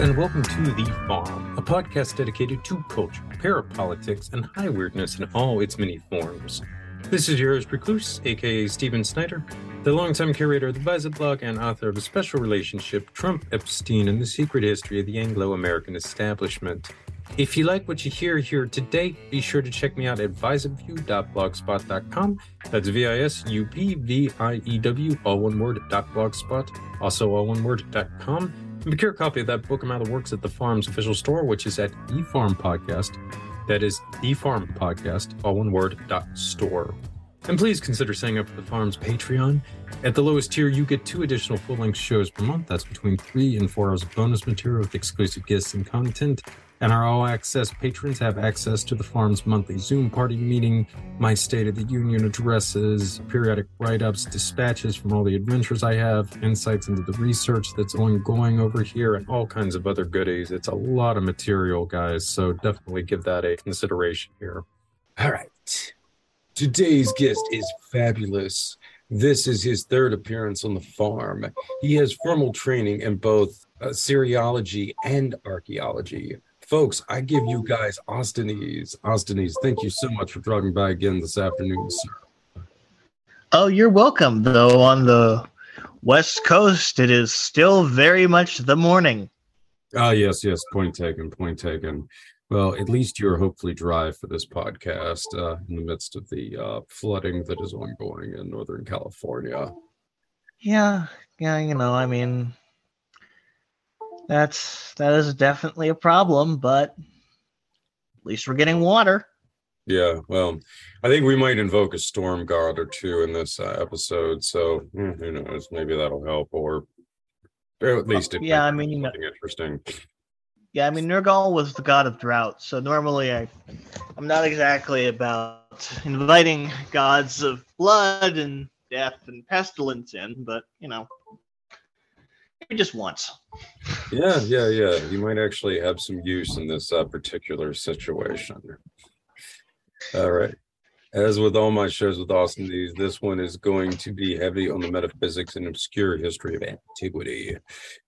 and welcome to The Farm, a podcast dedicated to culture, parapolitics, and high weirdness in all its many forms. This is yours, Recluse, aka Steven Snyder, the longtime curator of the Visup blog and author of A Special Relationship Trump, Epstein, and the Secret History of the Anglo American Establishment. If you like what you hear here today, be sure to check me out at visupview.blogspot.com. That's V I S U P V I E W, all one word, dot blogspot, also all one word, dot com. Procure a copy of that book amount of works at the farm's official store, which is at eFarm Podcast. That is eFarm Podcast, all one word, dot store. And please consider signing up for the farm's Patreon. At the lowest tier, you get two additional full length shows per month. That's between three and four hours of bonus material with exclusive guests and content. And our all access patrons have access to the farm's monthly Zoom party meeting, my State of the Union addresses, periodic write ups, dispatches from all the adventures I have, insights into the research that's ongoing over here, and all kinds of other goodies. It's a lot of material, guys, so definitely give that a consideration here. All right. Today's guest is fabulous. This is his third appearance on the farm. He has formal training in both uh, Assyriology and archaeology. Folks, I give you guys Ostanes. Ostanes, thank you so much for dropping by again this afternoon, sir. Oh, you're welcome. Though on the West Coast, it is still very much the morning. Ah, yes, yes. Point taken. Point taken. Well, at least you're hopefully dry for this podcast uh, in the midst of the uh, flooding that is ongoing in Northern California. Yeah, yeah, you know, I mean, that's that is definitely a problem, but at least we're getting water. Yeah, well, I think we might invoke a storm god or two in this uh, episode, so mm, who knows? Maybe that'll help, or, or at least it yeah, I mean, you know, interesting. yeah, I mean, Nergal was the god of drought, so normally I, I'm not exactly about inviting gods of blood and death and pestilence in, but you know, just once. Yeah, yeah, yeah. You might actually have some use in this uh, particular situation. All right. As with all my shows with Ostanes this one is going to be heavy on the metaphysics and obscure history of antiquity,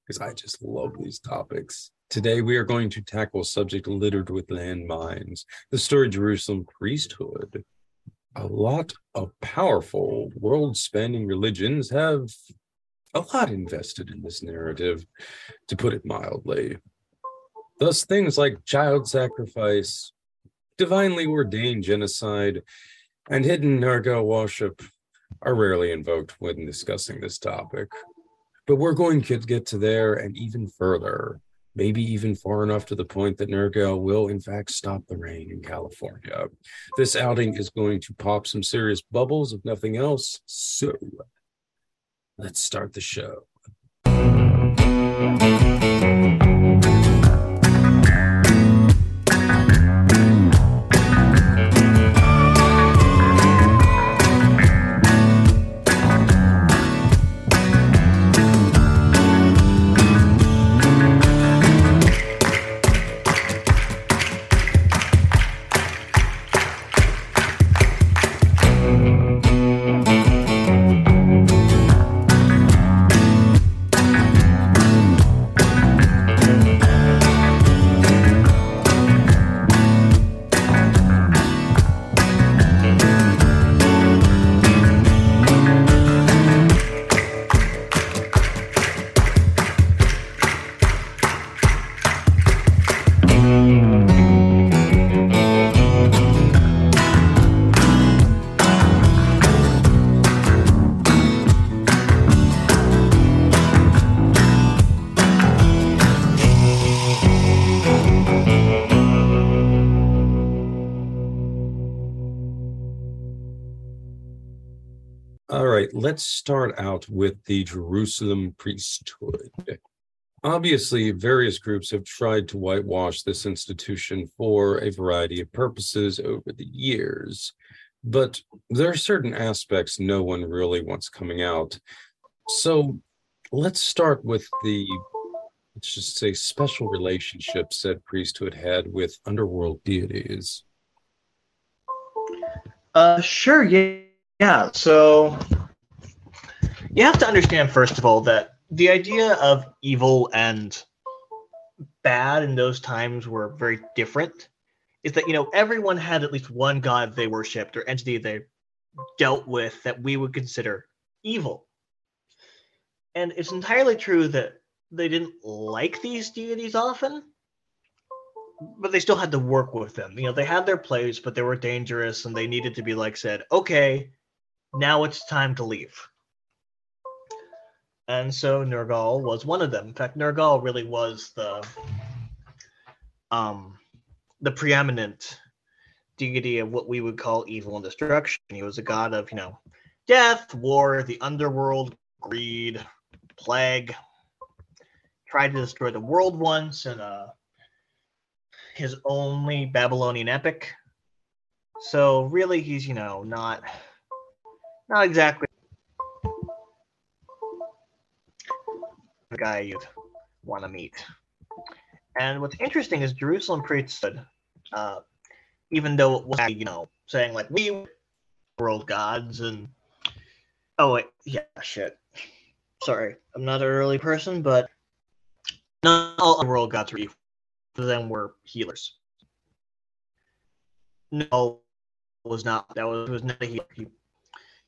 because I just love these topics. Today we are going to tackle a subject littered with landmines: the story of Jerusalem priesthood. A lot of powerful, world-spanning religions have a lot invested in this narrative, to put it mildly. Thus, things like child sacrifice, divinely ordained genocide, and hidden Nergal worship are rarely invoked when discussing this topic. But we're going to get to there and even further, maybe even far enough to the point that Nergal will, in fact, stop the rain in California. This outing is going to pop some serious bubbles, if nothing else. So, let's start the show. Right, let's start out with the Jerusalem priesthood. Obviously, various groups have tried to whitewash this institution for a variety of purposes over the years, but there are certain aspects no one really wants coming out. So let's start with the, let's just say, special relationship said priesthood had with underworld deities. Uh, sure. Yeah. Yeah. So you have to understand, first of all, that the idea of evil and bad in those times were very different. Is that you know everyone had at least one god they worshipped or entity they dealt with that we would consider evil. And it's entirely true that they didn't like these deities often but they still had to work with them. You know they had their place but they were dangerous and they needed to be like said okay now it's time to leave and so Nergal was one of them. In fact, Nergal really was the um the preeminent deity of what we would call evil and destruction. He was a god of, you know, death, war, the underworld, greed, plague. Tried to destroy the world once in a his only Babylonian epic. So really he's, you know, not not exactly the guy you'd want to meet. And what's interesting is Jerusalem priesthood, uh, even though it was, you know, saying like we were world gods and oh wait, yeah, shit. Sorry, I'm not an early person, but not all world gods were evil. Them were healers. No, was not. That was was not a healer. He,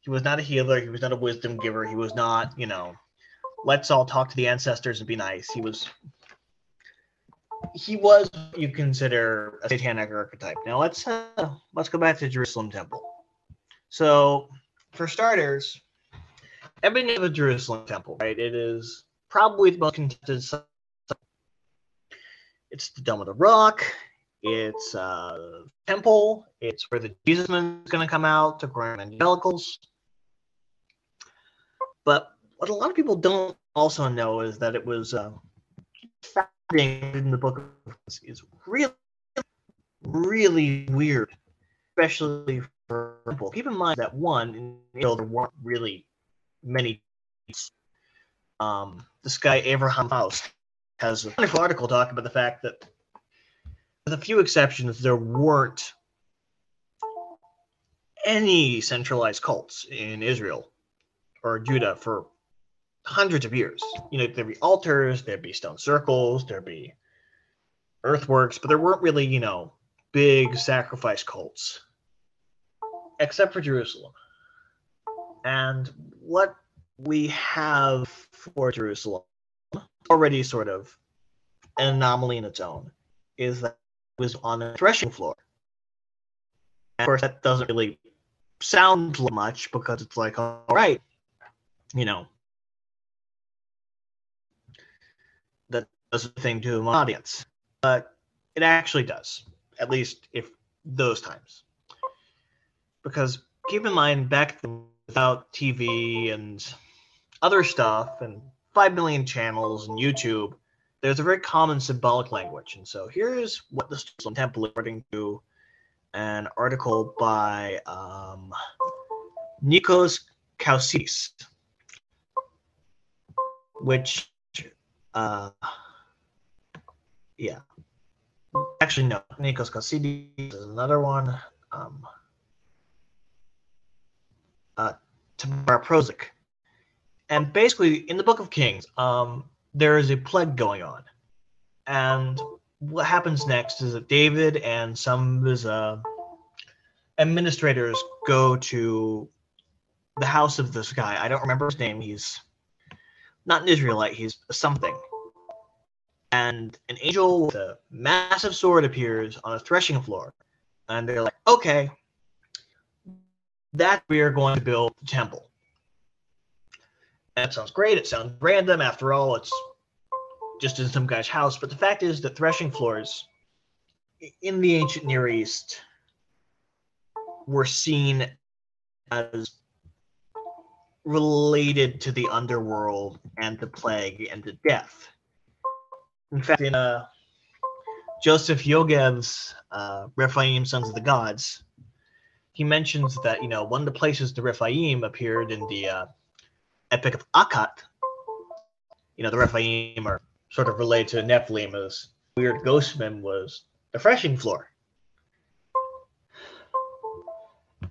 he was not a healer. He was not a wisdom giver. He was not, you know, let's all talk to the ancestors and be nice. He was he was you consider a satanic archetype. Now let's uh, let's go back to Jerusalem Temple. So for starters, everybody knows the Jerusalem Temple, right? It is probably the most contested. Site. It's the Dome of the Rock. It's uh, temple. It's where the Jesus man is going to come out to grow evangelicals. But what a lot of people don't also know is that it was uh, in the book is really, really weird, especially for people. Keep in mind that one, in Israel, there weren't really many. Um, this guy Abraham Faust has a wonderful article talking about the fact that, with a few exceptions, there weren't any centralized cults in Israel or Judah for hundreds of years. You know, there'd be altars, there'd be stone circles, there'd be earthworks, but there weren't really, you know, big sacrifice cults, except for Jerusalem. And what we have for Jerusalem, already sort of an anomaly in its own, is that it was on a threshing floor. And of course, that doesn't really sound much because it's like, all right, you know, does a thing to an audience, but it actually does, at least if those times. Because keep in mind, back then, without TV and other stuff and 5 million channels and YouTube, there's a very common symbolic language. And so here's what the Jerusalem Temple, is, according to an article by um, Nikos Kausis, which uh, yeah. Actually, no. Nikos Kassidis is another one. Um, uh, Tamar Prozik. And basically, in the Book of Kings, um, there is a plague going on. And what happens next is that David and some of his uh, administrators go to the house of this guy. I don't remember his name. He's not an Israelite, he's something and an angel with a massive sword appears on a threshing floor. And they're like, okay, that we are going to build the temple. That sounds great. It sounds random. After all, it's just in some guy's house. But the fact is that threshing floors in the ancient Near East were seen as related to the underworld and the plague and the death. In fact, in uh, Joseph Yogev's uh, Rephaim Sons of the Gods, he mentions that, you know, one of the places the Rephaim appeared in the uh, Epic of Aqhat, you know, the Rephaim are sort of related to Nephilim as weird ghostmen was the threshing floor.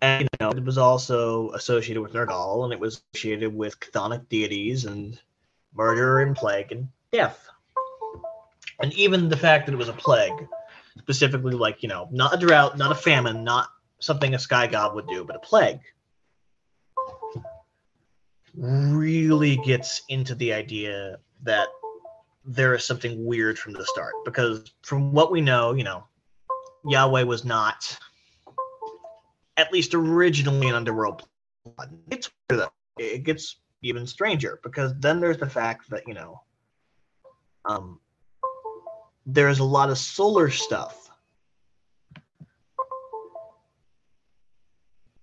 And you know, it was also associated with Nergal, and it was associated with chthonic deities and murder and plague and death And even the fact that it was a plague, specifically like, you know, not a drought, not a famine, not something a sky god would do, but a plague, really gets into the idea that there is something weird from the start. Because from what we know, you know, Yahweh was not, at least originally, an underworld. It's weird though. it gets even stranger because then there's the fact that you know, um, there's a lot of solar stuff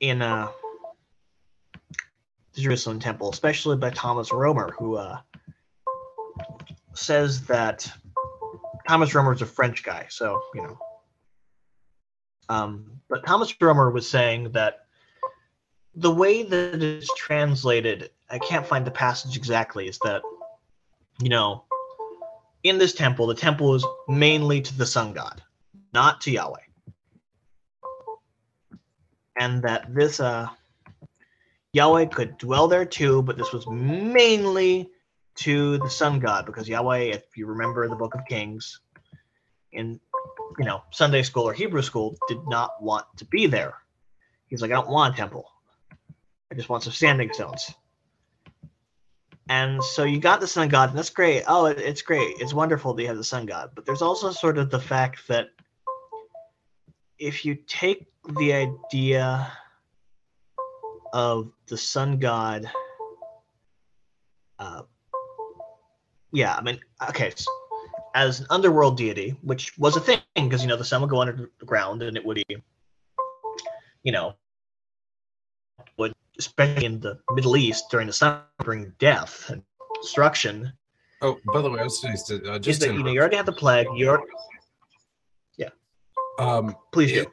in uh the Jerusalem temple, especially by Thomas Romer, who uh, says that Thomas Romer is a French guy, so you know. Um, but Thomas Romer was saying that the way that it's translated, I can't find the passage exactly, is that, you know, in this temple, the temple is mainly to the sun god, not to Yahweh. And that this uh Yahweh could dwell there too, but this was mainly to the sun god because Yahweh, if you remember the book of Kings, in you know Sunday school or Hebrew school, did not want to be there. He's like, I don't want a temple. I just want some standing stones. And so you got the sun god, and that's great. Oh, it, it's great. It's wonderful that you have the sun god. But there's also sort of the fact that if you take the idea of the sun god, uh, yeah, I mean, okay, so as an underworld deity, which was a thing because you know the sun would go underground and it would be, you know, especially in the Middle East during the summer, bring death and destruction. Oh, by the way, I was just uh, just that, you know you already have the plague. You're yeah. Um, please do. It,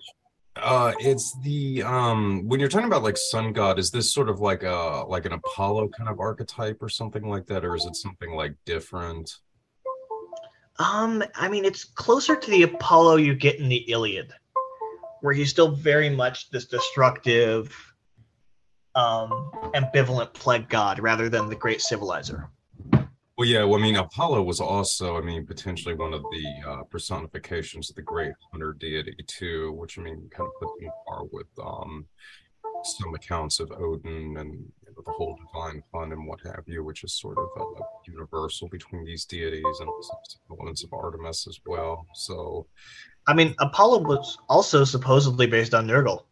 uh, it's the um when you're talking about like sun god, is this sort of like a like an Apollo kind of archetype or something like that, or is it something like different? Um, I mean, it's closer to the Apollo you get in the Iliad, where he's still very much this destructive, um, ambivalent plague god rather than the great civilizer. Well, yeah. Well, I mean, Apollo was also, I mean, potentially one of the uh, personifications of the great hunter deity too, which I mean, kind of puts in par with um, some accounts of Odin and you know, the whole divine fun and what have you, which is sort of uh, universal between these deities and elements of Artemis as well. So, I mean, Apollo was also supposedly based on Nergal.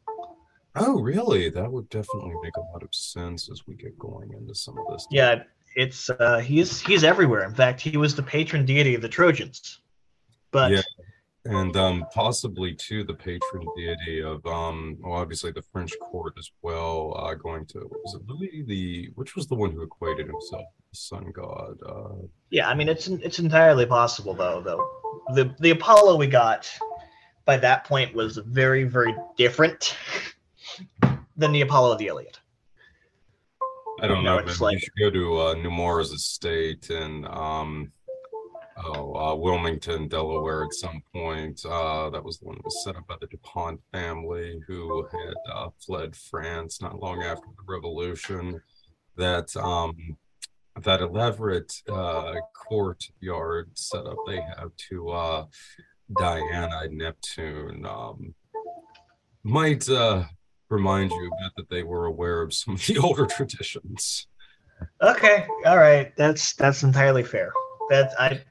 Oh, really? That would definitely make a lot of sense as we get going into some of this. Yeah, it's uh, he's he's everywhere. In fact, he was the patron deity of the Trojans. But yeah, and um, possibly too the patron deity of um, well, obviously the French court as well. Uh, going to was it Louis the which was the one who equated himself the sun god? Uh, yeah, I mean it's it's entirely possible though. Though the the Apollo we got by that point was very very different than the Apollo of the Iliad. I don't know. know like, you should go to uh, Nemours estate and um, oh, uh, Wilmington, Delaware at some point. Uh, that was the one that was set up by the DuPont family who had uh, fled France not long after the revolution. That um, that elaborate uh, courtyard setup they have to uh, Diana Neptune um, might uh, remind you a bit that they were aware of some of the older traditions. Okay, all right, that's that's entirely fair. That I,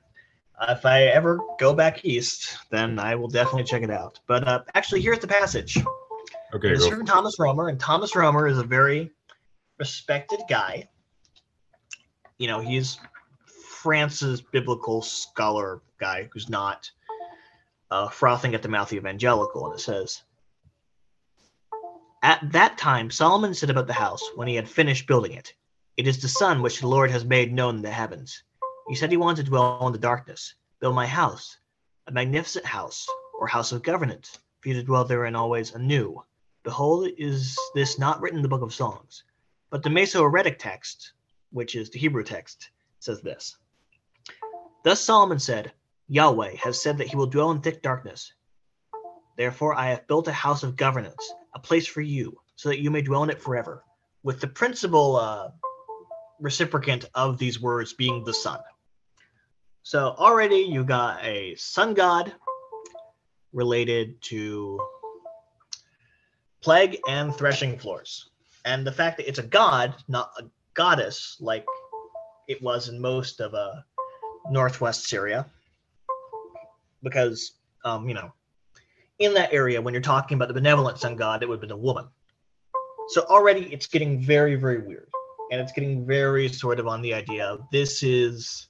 if I ever go back east, then I will definitely check it out. But uh, actually, here's the passage. Okay, this is from Thomas Romer, and Thomas Romer is a very respected guy. You know, he's France's biblical scholar guy who's not uh, frothing at the mouth evangelical, and it says. At that time Solomon said about the house, when he had finished building it, It is the sun which the Lord has made known in the heavens. He said he wanted to dwell in the darkness. Build my house, a magnificent house, or house of governance, for you to dwell therein always anew. Behold, is this not written in the book of songs? But the Masoretic text, which is the Hebrew text, says this. Thus Solomon said, Yahweh has said that he will dwell in thick darkness. Therefore I have built a house of governance, a place for you, so that you may dwell in it forever, with the principal uh, reciprocant of these words being the sun. So already you got a sun god related to plague and threshing floors. And the fact that it's a god, not a goddess, like it was in most of uh, northwest Syria, because um, you know, in that area, when you're talking about the benevolent sun god, it would have been a woman. So already it's getting very, very weird. And it's getting very sort of on the idea of this is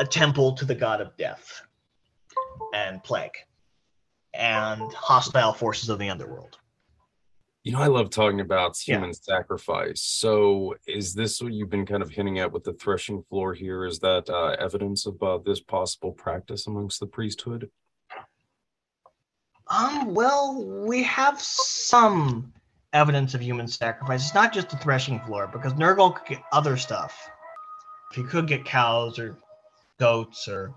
a temple to the god of death and plague and hostile forces of the underworld. You know, I love talking about Yeah. human sacrifice. So, is this what you've been kind of hinting at with the threshing floor here? Is that uh, evidence of uh, this possible practice amongst the priesthood? Um, well, we have some evidence of human sacrifice. It's not just the threshing floor, because Nergal could get other stuff. If he could get cows or goats or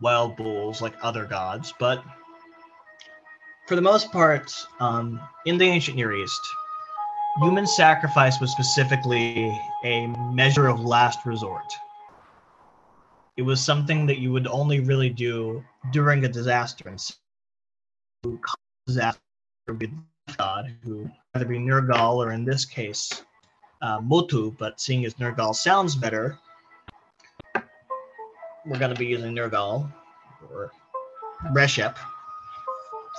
wild bulls like other gods, but for the most part, um, in the ancient Near East, human sacrifice was specifically a measure of last resort. It was something that you would only really do during a disaster, and who would be god, who either be Nergal or in this case, uh, Motu. But seeing as Nergal sounds better, we're going to be using Nergal or Reshep,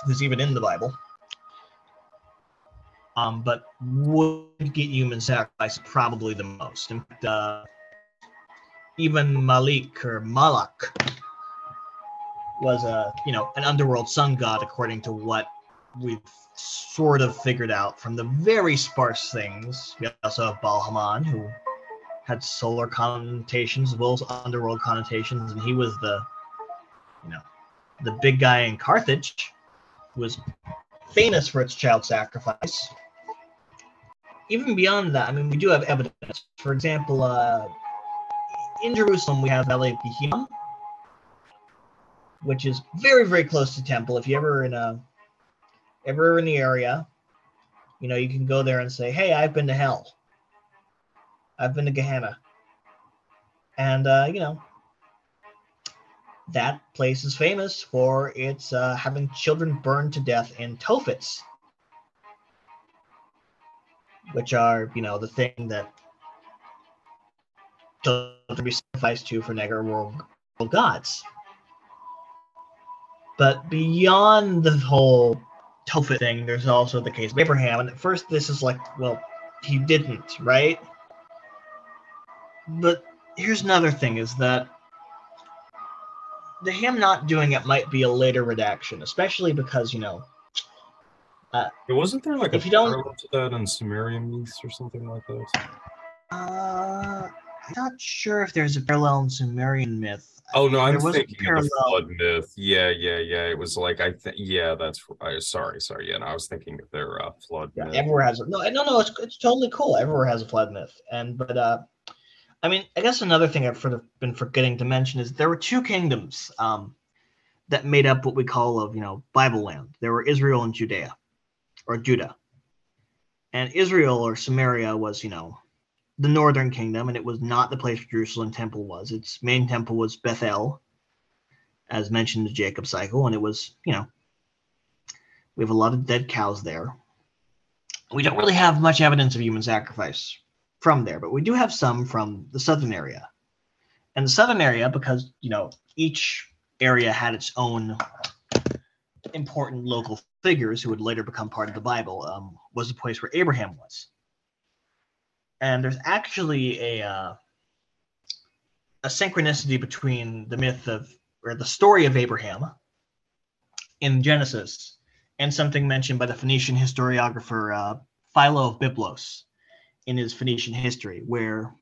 who's even in the Bible. Um, but would get human sacrifice probably the most. In fact, uh, even Malik or Malak was a you know an underworld sun god according to what we've sort of figured out from the very sparse things. We also have Baal Hammon who had solar connotations as well as underworld connotations, and he was the you know the big guy in Carthage who was famous for its child sacrifice. Even beyond that, I mean, we do have evidence. For example, uh, in Jerusalem, we have Valley of which is very, very close to Temple. If you ever in a ever in the area, you know, you can go there and say, "Hey, I've been to hell. I've been to Gehenna," and uh, you know, that place is famous for its uh, having children burned to death in Tophets, which are, you know, the thing that children be sacrificed to for Negar world gods. But beyond the whole Tophet thing, there's also the case of Abraham. And at first, this is like, well, he didn't, right? But here's another thing is that the him not doing it might be a later redaction, especially because, you know, It Wasn't there like If a you don't- parallel to that in Sumerian myths or something like that? uh, I'm not sure if there's a parallel in Sumerian myth. Oh no, I'm There was a thinking of the parallel- flood myth. Yeah, yeah, yeah. It was like I think. Yeah, that's. I sorry, sorry. Yeah, no, I was thinking of their uh, flood Yeah, myth. everywhere has a no, no, no. It's it's totally cool. Everywhere has a flood myth, and but uh, I mean, I guess another thing I've sort of been forgetting to mention is there were two kingdoms um that made up what we call of you know Bible land. There were Israel and Judea, or Judah, and Israel or Samaria was you know the northern kingdom, and it was not the place where Jerusalem temple was. Its main temple was Bethel, as mentioned in the Jacob cycle, and it was you know we have a lot of dead cows there we don't really have much evidence of human sacrifice from there, but we do have some from the southern area. And the southern area, because you know each area had its own important local figures who would later become part of the Bible, um, was the place where Abraham was. And there's actually a uh, a synchronicity between the myth of or the story of Abraham in Genesis and something mentioned by the Phoenician historiographer uh, Philo of Byblos in his Phoenician history, where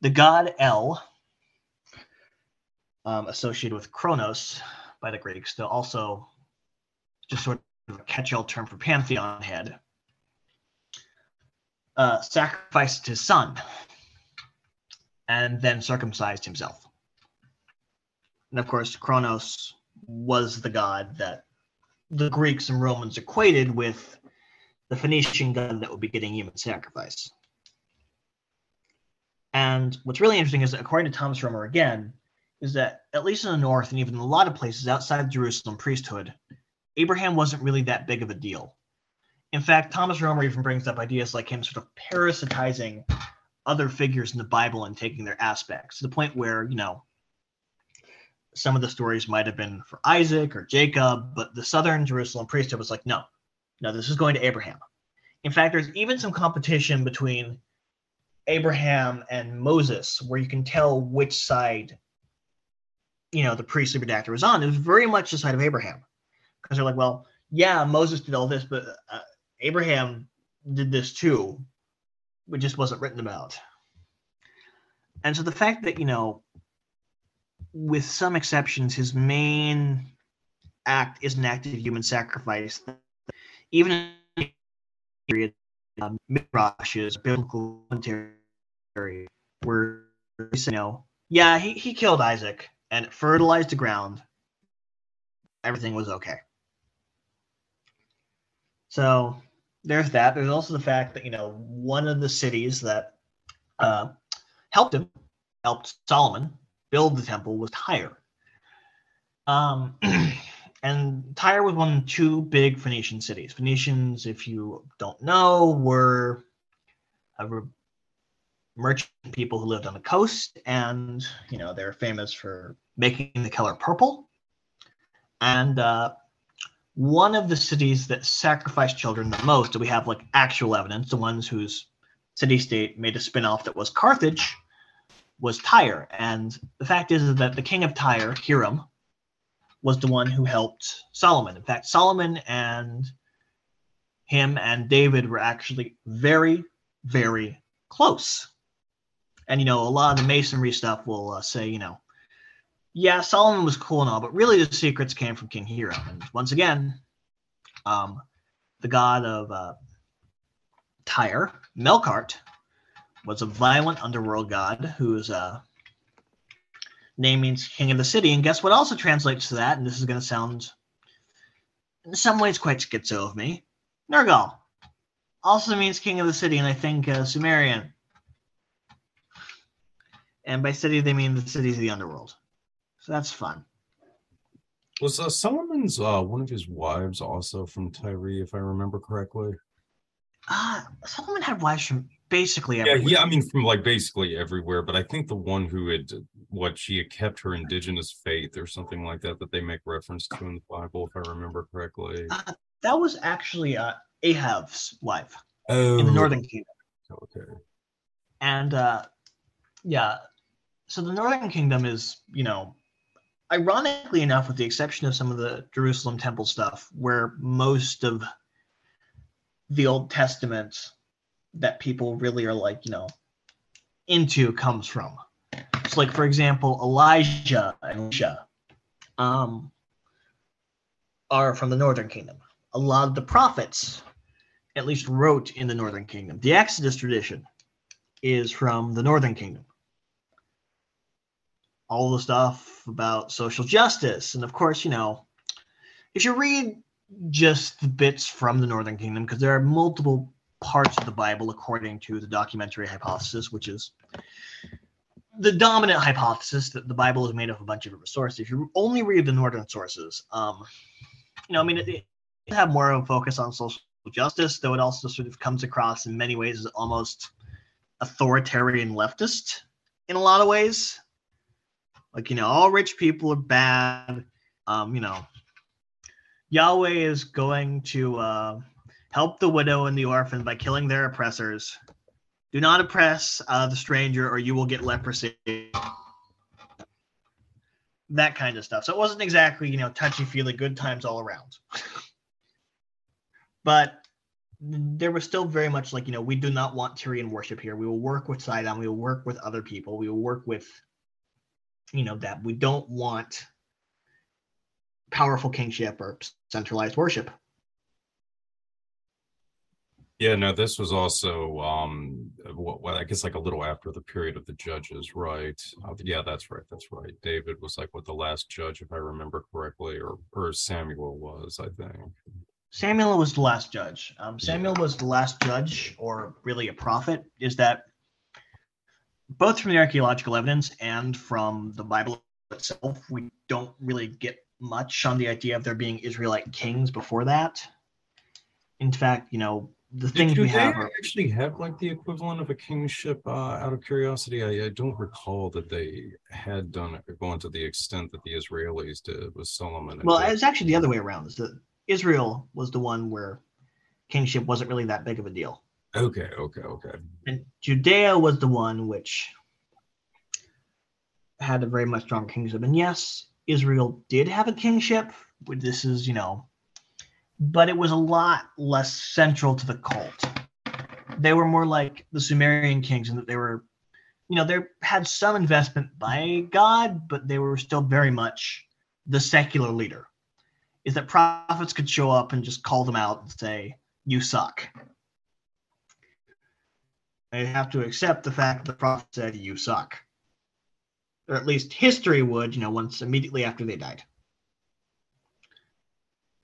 the god El, um, associated with Kronos by the Greeks, though also just sort of a catch-all term for pantheon head, uh, sacrificed his son and then circumcised himself. And of course, Kronos was the god that the Greeks and Romans equated with the Phoenician god that would be getting human sacrifice. And what's really interesting is that according to Thomas Romer again, is that at least in the north and even in a lot of places outside Jerusalem priesthood, Abraham wasn't really that big of a deal. In fact, Thomas Romer even brings up ideas like him sort of parasitizing other figures in the Bible and taking their aspects to the point where, you know, some of the stories might have been for Isaac or Jacob, but the southern Jerusalem priesthood was like, no, no, this is going to Abraham. In fact, there's even some competition between Abraham and Moses where you can tell which side, you know, the priestly redactor was on. It was very much the side of Abraham because they're like, well, yeah, Moses did all this, but uh, Abraham did this too. but just wasn't written about. And so the fact that, you know, with some exceptions, his main act is an act of human sacrifice. Even in period, um, biblical commentary, where you know, yeah, he, he killed Isaac and fertilized the ground. Everything was okay. So there's that. There's also the fact that you know one of the cities that uh, helped him, helped Solomon build the temple was Tyre. Um, and Tyre was one of two big Phoenician cities. Phoenicians, if you don't know, were merchant people who lived on the coast, and you know they're famous for making the color purple. And uh, one of the cities that sacrificed children the most, do we have like actual evidence, the ones whose city state made a spin-off that was Carthage, was Tyre. And the fact is that the king of Tyre, Hiram, was the one who helped Solomon. In fact, Solomon and him and David were actually very, very close. And, you know, a lot of the masonry stuff will uh, say, you know, yeah, Solomon was cool and all, but really the secrets came from King Hiram. And once again, um, the god of uh, Tyre, Melkart, was a violent underworld god whose uh, name means king of the city. And guess what also translates to that? And this is going to sound, in some ways, quite schizo of me. Nergal also means king of the city, and I think uh, Sumerian. And by city, they mean the cities of the underworld. So that's fun. Was uh, Solomon's uh, one of his wives also from Tyre, if I remember correctly? Uh, Solomon had wives from basically Yeah, everywhere. yeah. I mean, from like basically everywhere, but I think the one who had what she had kept her indigenous faith or something like that that they make reference to in the Bible, if I remember correctly. Uh, that was actually uh, Ahab's wife Oh, in the Northern Kingdom. Okay. And uh, yeah, so the Northern Kingdom is, you know, ironically enough, with the exception of some of the Jerusalem temple stuff, where most of the Old Testament that people really are like, you know, into comes from. So, like for example, Elijah and Elisha um, are from the Northern Kingdom. A lot of the prophets, at least, wrote in the Northern Kingdom. The Exodus tradition is from the Northern Kingdom. All the stuff about social justice, and of course, you know, if you read just the bits from the Northern Kingdom, because there are multiple parts of the Bible according to the documentary hypothesis, which is the dominant hypothesis that the Bible is made of a bunch of different sources. If you only read the northern sources, um, you know, I mean, it, it have more of a focus on social justice, though it also sort of comes across in many ways as almost authoritarian leftist in a lot of ways. Like, you know, all rich people are bad. Um, you know, Yahweh is going to uh, help the widow and the orphan by killing their oppressors. Do not oppress uh, the stranger, or you will get leprosy. That kind of stuff. So it wasn't exactly, you know, touchy feely, good times all around. but there was still very much like, you know, we do not want Tyrian worship here. We will work with Sidon. We will work with other people. We will work with, you know, that. We don't want powerful kingship or centralized worship. Yeah, no, this was also um what, what I guess like a little after the period of the judges, right? Uh, yeah, that's right. That's right. David was like what the last judge, if I remember correctly, or or Samuel was, I think. Samuel was the last judge. Um, Samuel was the last judge, or really a prophet. Is that both from the archaeological evidence and from the Bible itself, we don't really get much on the idea of there being Israelite kings before that. In fact, you know, the things we Judea have are actually have like the equivalent of a kingship? Uh, out of curiosity, I, I don't recall that they had done it going to the extent that the Israelis did with Solomon. well, David. it's actually the other way around. Is that Israel was the one where kingship wasn't really that big of a deal. Okay, okay, okay. and Judea was the one which had a very much strong kingship. And yes, Israel did have a kingship. but This is, you know, but it was a lot less central to the cult. They were more like the Sumerian kings in that they were, you know, they had some investment by God, but they were still very much the secular leader. Is that prophets could show up and just call them out and say, You suck. They have to accept the fact that the prophet said, You suck. Or at least history would, you know, once immediately after they died.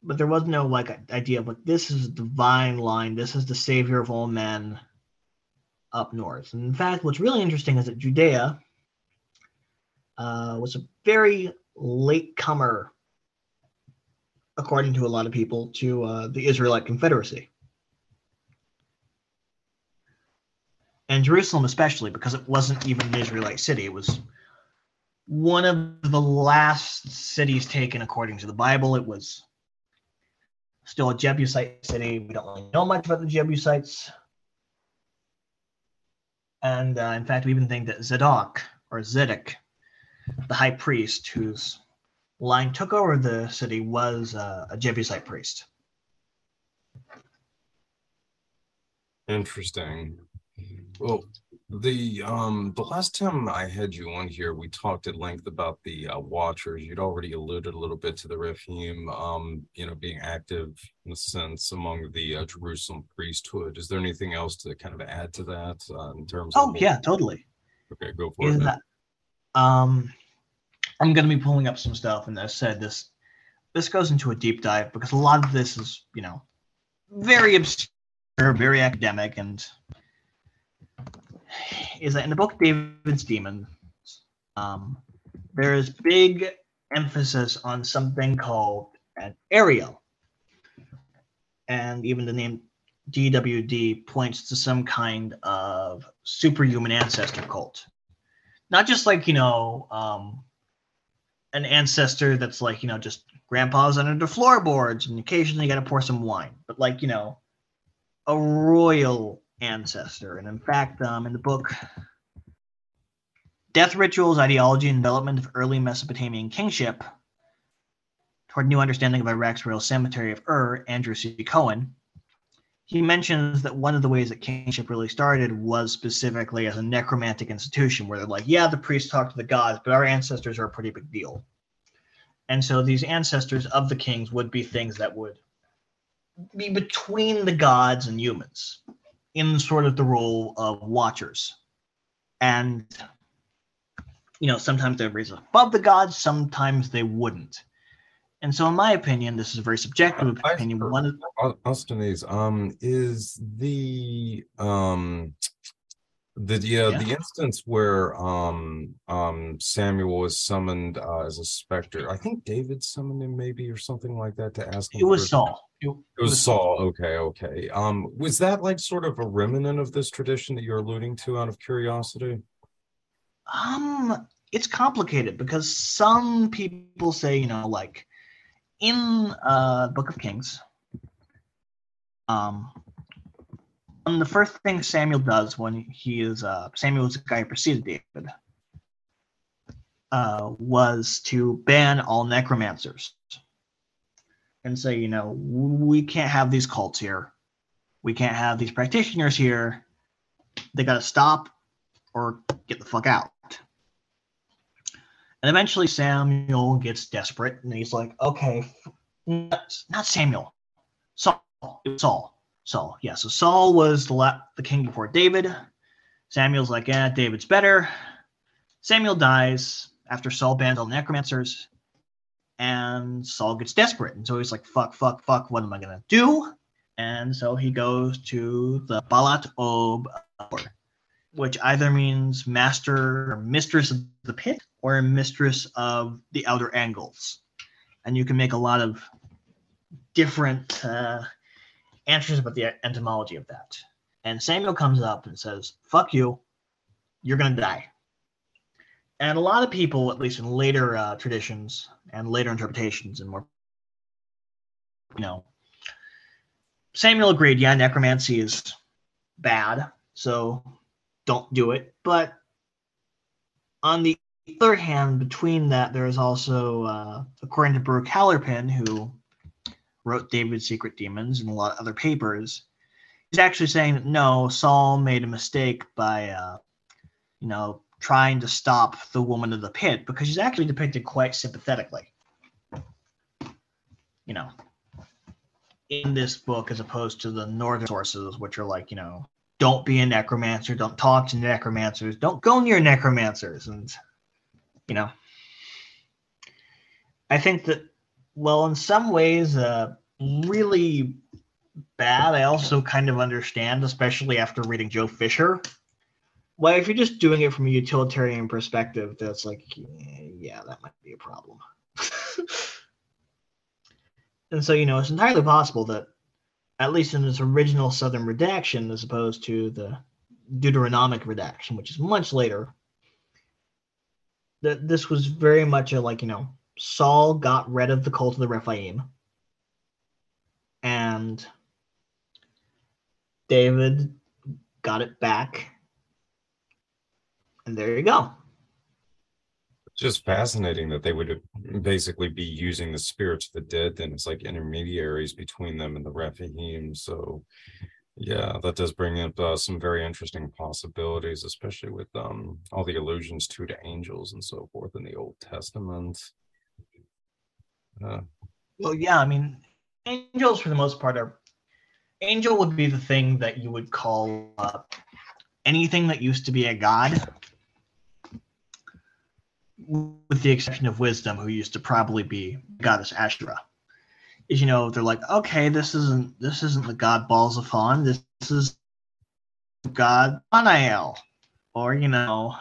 But there was no like idea of like this is a divine line, this is the savior of all men up north. And in fact, what's really interesting is that Judea uh, was a very late comer, according to a lot of people, to uh, the Israelite Confederacy. And Jerusalem especially because it wasn't even an Israelite city. It was one of the last cities taken according to the Bible. It was still a Jebusite city. We don't really know much about the Jebusites. And uh, in fact, we even think that Zadok or Zedek, the high priest whose line took over the city, was uh, a Jebusite priest. Interesting. Well, the um the last time I had you on here, we talked at length about the uh, Watchers. You'd already alluded a little bit to the Rephaim, um, you know, being active in a sense among the uh, Jerusalem priesthood. Is there anything else to kind of add to that uh, in terms? Oh, of yeah, totally. Okay, go for it. that um I'm gonna be pulling up some stuff and I said this this goes into a deep dive because a lot of this is, you know, very obscure, very academic, and is that in the book David's Demons, um, there is big emphasis on something called an Ariel. And even the name DWD points to some kind of superhuman ancestor cult. Not just like, you know, um, an ancestor that's like, you know, just grandpa's under the floorboards and occasionally you got to pour some wine, but like, you know, a royal ancestor. And in fact, um, in the book Death Rituals, Ideology, and Development of Early Mesopotamian Kingship, toward new understanding of Iraq's royal cemetery of Ur, Andrew C. Cohen, he mentions that one of the ways that kingship really started was specifically as a necromantic institution where they're like, yeah, the priests talk to the gods, but our ancestors are a pretty big deal. And so these ancestors of the kings would be things that would be between the gods and humans in sort of the role of watchers. And, you know, sometimes they raise above the gods, sometimes they wouldn't. And so, in my opinion, this is a very subjective opinion. One of, Au- Ostanes, um, is the um the yeah, Yeah. the instance where um um Samuel was summoned uh, as a specter. I think David summoned him maybe or something like that to ask him. it was Saul. It, It was Saul. Okay, okay. Um, was that like sort of a remnant of this tradition that you're alluding to out of curiosity? Um, it's complicated because some people say, you know, like in uh Book of Kings, um, the first thing Samuel does when he is uh Samuel is the guy who preceded David, uh, was to ban all necromancers and say, you know, we can't have these cults here, we can't have these practitioners here. They got to stop or get the fuck out. And eventually Samuel gets desperate and he's like, okay, not, not Samuel, Saul. It was Saul. Saul. Yeah. So Saul was the, la- the king before David. Samuel's like, yeah, David's better. Samuel dies after Saul bans all necromancers. And Saul gets desperate. And so he's like, fuck, fuck, fuck, what am I going to do? And so he goes to the Balat Ob which either means master or mistress of the pit or mistress of the outer angles. And you can make a lot of different uh, answers about the etymology of that. And Samuel comes up and says, Fuck you, you're going to die. And a lot of people, at least in later uh, traditions and later interpretations and more, you know, Samuel agreed, yeah, necromancy is bad, so don't do it. But on the other hand, between that, there is also, uh, according to Baruch Halpern, who wrote David's Secret Demons and a lot of other papers, he's actually saying that no, Saul made a mistake by, uh, you know, trying to stop the woman of the pit because she's actually depicted quite sympathetically. You know, in this book as opposed to the northern sources, which are like, you know, don't be a necromancer, don't talk to necromancers, don't go near necromancers. And, you know, I think that, well, in some ways, uh, really bad. I also kind of understand, especially after reading Joe Fisher. Well, if you're just doing it from a utilitarian perspective, that's like, yeah, that might be a problem. And so, you know, it's entirely possible that, at least in this original Southern redaction, as opposed to the Deuteronomic redaction, which is much later, that this was very much a like, you know, Saul got rid of the cult of the Rephaim. And David got it back. And there you go just fascinating that they would basically be using the spirits of the dead then it's like intermediaries between them and the Rephaim. So yeah, that does bring up uh, some very interesting possibilities, especially with um, all the allusions to to angels and so forth in the Old Testament. Uh, well, yeah, I mean, angels for the most part are angel would be the thing that you would call uh, anything that used to be a god with the exception of wisdom, who used to probably be goddess Ashtoreth, is you know they're like, okay, this isn't this isn't the god Baal-zephon, this, this is god Anael, or you know,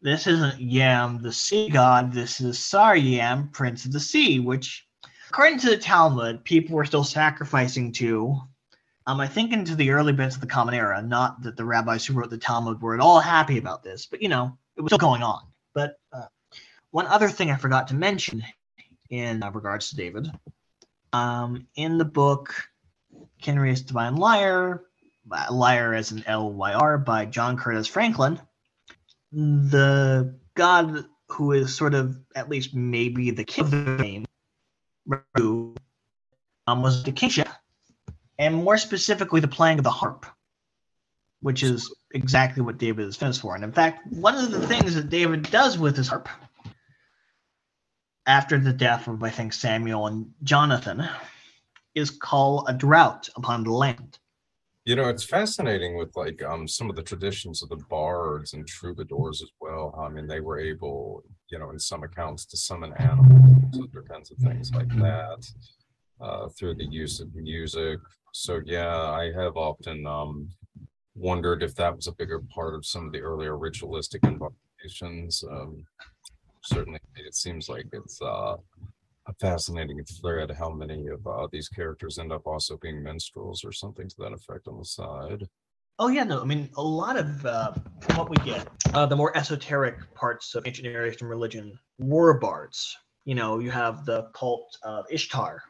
this isn't Yam the sea god, this is Saryam, prince of the sea, which according to the Talmud, people were still sacrificing to. Um, I think into the early bits of the Common Era, not that the rabbis who wrote the Talmud were at all happy about this, but you know, it was still going on. But uh, one other thing I forgot to mention in uh, regards to David, um, in the book Kinyras Divine Lyre, Lyre as an L Y R by John Curtis Franklin, the god who is sort of at least maybe the king of the name, um, was the kingship, and more specifically the playing of the harp, which is exactly what David is famous for. And in fact, one of the things that David does with his harp after the death of, I think, Samuel and Jonathan, is call a drought upon the land. You know, it's fascinating with like um some of the traditions of the bards and troubadours as well. I mean, they were able, you know, in some accounts to summon animals, other kinds of things like that, uh, through the use of music. So yeah, I have often um wondered if that was a bigger part of some of the earlier ritualistic invocations. Um, certainly it seems like it's uh, fascinating thread how many of uh, these characters end up also being minstrels or something to that effect on the side. Oh yeah, no, I mean a lot of uh, what we get, uh, the more esoteric parts of ancient Near Eastern religion were bards. You know, you have the cult of Ishtar,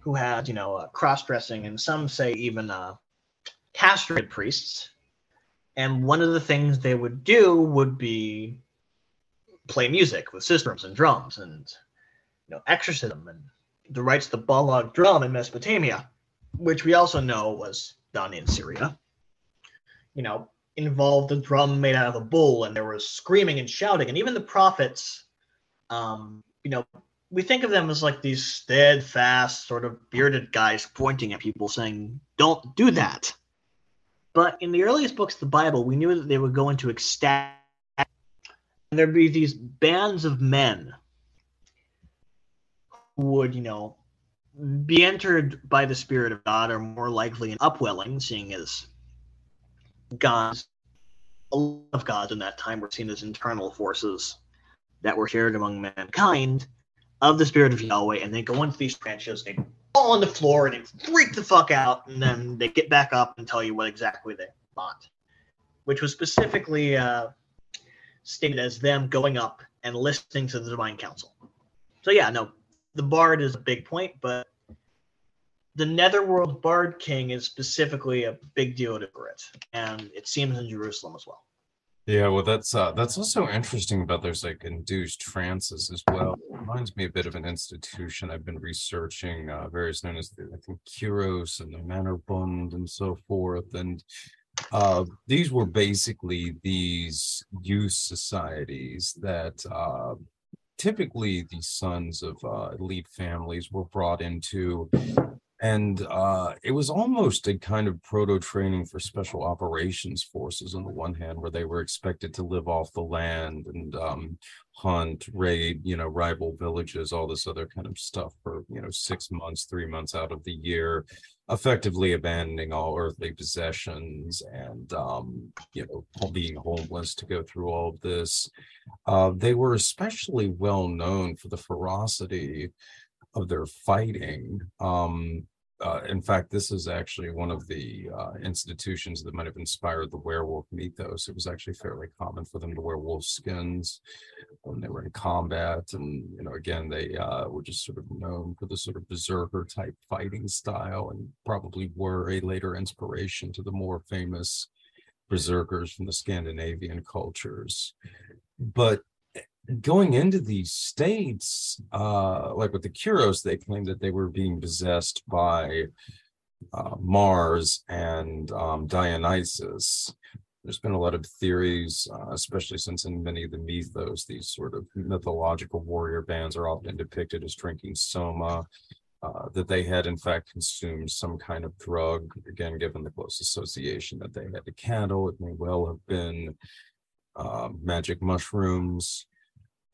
who had you know cross-dressing, and some say even uh, castrated priests. And one of the things they would do would be play music with systems and drums and know exorcism and the rites of the balag drum in Mesopotamia, which we also know was done in Syria. You know, involved a drum made out of a bull, and there was screaming and shouting, and even the prophets, um, you know, we think of them as like these steadfast, sort of bearded guys pointing at people, saying, "Don't do that." But in the earliest books of the Bible, we knew that they would go into ecstatic and there'd be these bands of men would, you know, be entered by the Spirit of God, or more likely an upwelling, seeing as God's a lot of gods in that time were seen as internal forces that were shared among mankind of the spirit of Yahweh, and they go into these branches, they fall on the floor, and they freak the fuck out, and then they get back up and tell you what exactly they want, which was specifically uh, stated as them going up and listening to the divine council. So yeah, no, the bard is a big point, but the Netherworld Bard King is specifically a big deal to it, and it seems in Jerusalem as well. Yeah, well, that's uh, that's also interesting about there's like induced trances as well. It reminds me a bit of an institution I've been researching, uh, various known as the, I think Koryos and the Mannerbund and so forth, and uh, these were basically these youth societies that uh, typically the sons of uh, elite families were brought into and uh, it was almost a kind of proto training for special operations forces on the one hand where they were expected to live off the land and um, hunt raid you know rival villages all this other kind of stuff for you know six months three months out of the year effectively abandoning all earthly possessions and um, you know being homeless to go through all of this. Uh, they were especially well known for the ferocity of their fighting. Um, uh, in fact, this is actually one of the uh, institutions that might have inspired the werewolf mythos. It was actually fairly common for them to wear wolf skins when they were in combat, and you know, again, they uh, were just sort of known for the sort of berserker type fighting style, and probably were a later inspiration to the more famous berserkers from the Scandinavian cultures. But going into these states, uh, like with the Koryos, they claimed that they were being possessed by uh, Mars and um, Dionysus. There's been a lot of theories, uh, especially since in many of the mythos, these sort of mythological warrior bands are often depicted as drinking soma, uh, that they had in fact consumed some kind of drug. Again, given the close association that they had to candle, it may well have been uh, magic mushrooms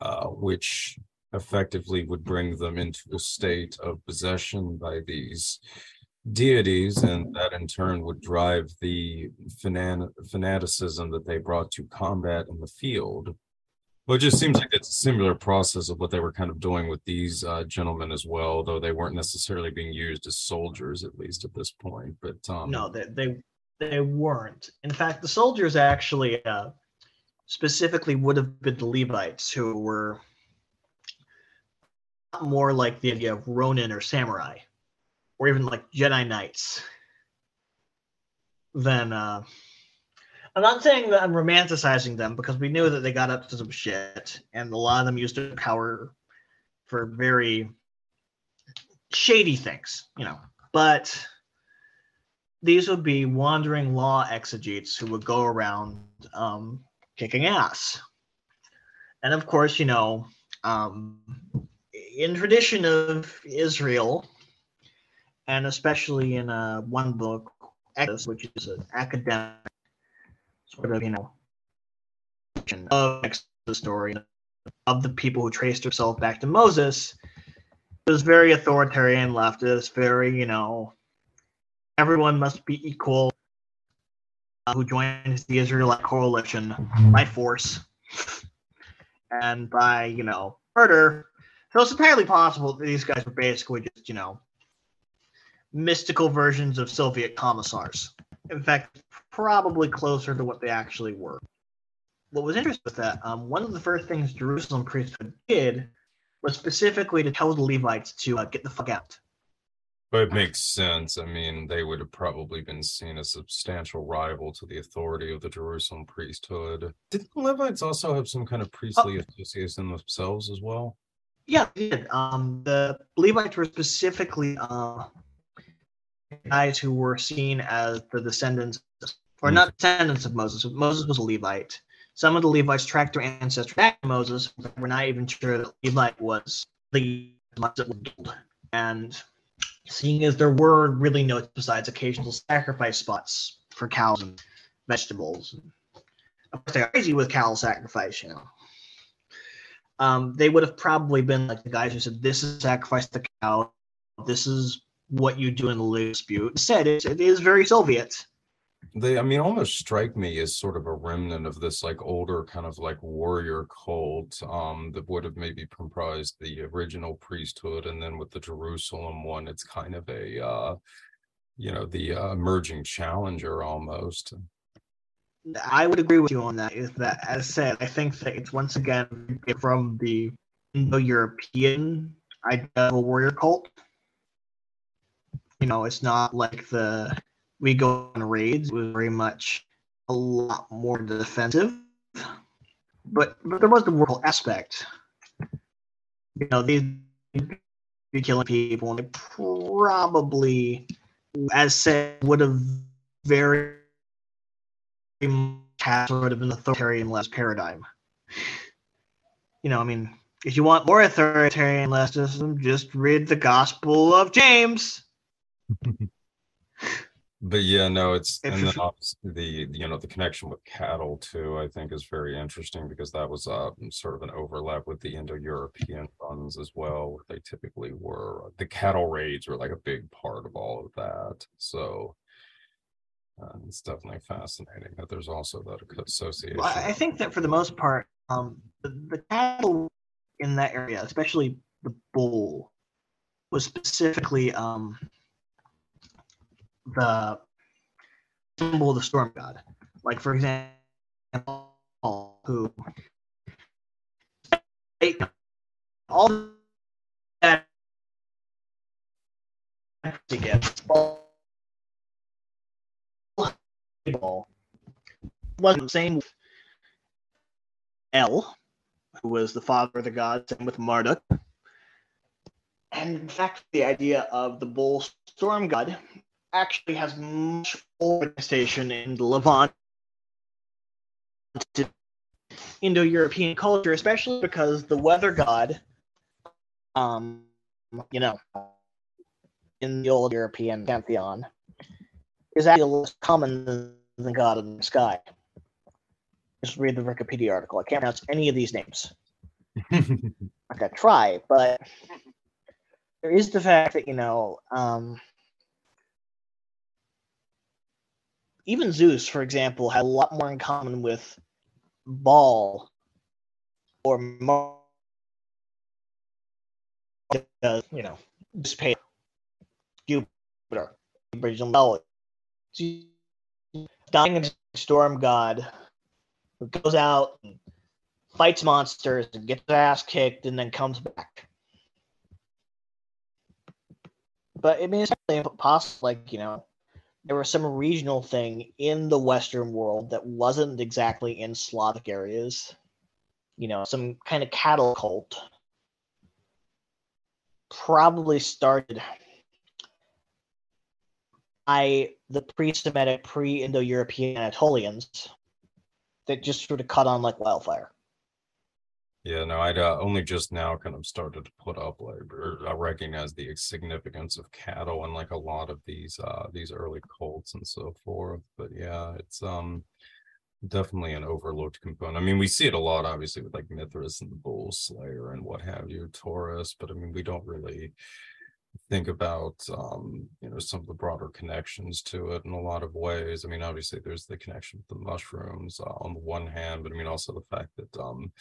uh, which effectively would bring them into a state of possession by these deities, and that in turn would drive the fanaticism that they brought to combat in the field. Well, it just seems like it's a similar process of what they were kind of doing with these uh, gentlemen as well, though they weren't necessarily being used as soldiers, at least at this point. But um, no, they, they they weren't. In fact, the soldiers actually uh, specifically would have been the Levites, who were more like the idea of Ronin or samurai, or even like Jedi Knights. Than uh, I'm not saying that I'm romanticizing them because we knew that they got up to some shit, and a lot of them used their power for very shady things, you know. But these would be wandering law exegetes who would go around um, kicking ass. And of course, you know, um, in tradition of Israel, and especially in uh, one book, Exodus, which is an academic sort of, you know, of the story of the people who traced themselves back to Moses, it was very authoritarian leftist, very, you know, everyone must be equal who joined the Israelite coalition by force and by, you know, murder. So it's entirely possible that these guys were basically just, you know, mystical versions of Soviet commissars. In fact, probably closer to what they actually were. What was interesting was that, um, one of the first things Jerusalem priesthood did was specifically to tell the Levites to uh, get the fuck out. But it makes sense. I mean, they would have probably been seen as substantial rival to the authority of the Jerusalem priesthood. Did the Levites also have some kind of priestly oh. association themselves as well? Yeah, they did. Um, the Levites were specifically uh, guys who were seen as the descendants, or not descendants of Moses. Moses was a Levite. Some of the Levites tracked their ancestors back to Moses, but we're not even sure that Levite was the and seeing as there were really no besides occasional sacrifice spots for cows and vegetables. Of course, they're crazy with cow sacrifice, you know. Um, they would have probably been like the guys who said, "This is sacrifice the cow. This is what you do in the dispute." Said it, it is very Soviet. They i mean almost strike me as sort of a remnant of this like older kind of like warrior cult um that would have maybe comprised the original priesthood and then with the jerusalem one it's kind of a uh you know the uh, emerging challenger almost I would agree with you on that. Is that, as said, I think that it's once again from the Indo-European idea of a warrior cult. You know, it's not like the we go on raids. Was very much a lot more defensive, but but there was the warrior aspect. You know, these be killing people, and they probably, as said, would have very have sort of an authoritarian less paradigm. You know, I mean, if you want more authoritarian leftism, just read the Gospel of James. but yeah no it's and then obviously the you know the connection with cattle too i think is very interesting because that was uh sort of an overlap with the indo-european funds as well where they typically were the cattle raids were like a big part of all of that. So uh, it's definitely fascinating that there's also that association Well, I I think that for the most part, um, the, the cattle in that area, especially the bull, was specifically um, the symbol of the storm god. Like, for example, who all that to get wasn't the same with El, who was the father of the gods, and with Marduk. And in fact, the idea of the bull storm god actually has much older station in the Levant Indo-European culture, especially because the weather god, um, you know, in the old European pantheon, is actually less common than the god of the sky. Just read the Wikipedia article. I can't pronounce any of these names. I'm gonna try, but there is the fact that you know, um, even Zeus, for example, had a lot more in common with Baal or Mar- you know, just pay Jupiter, Brazil, dying storm god who goes out and fights monsters and gets ass kicked and then comes back. But I mean, it's possible, like, you know, there was some regional thing in the Western world that wasn't exactly in Slavic areas. You know, some kind of cattle cult probably started by the pre-Semitic, pre-Indo-European Anatolians that just sort of caught on like wildfire. Yeah, no, I'd uh, only just now kind of started to put up like or I recognize the significance of cattle and like a lot of these uh these early cults and so forth. But yeah, it's um definitely an overlooked component. I mean, we see it a lot obviously with like Mithras and the Bull Slayer and what have you, Taurus, but I mean we don't really think about um you know some of the broader connections to it in a lot of ways. I mean, obviously there's the connection with the mushrooms uh, on the one hand, but I mean also the fact that um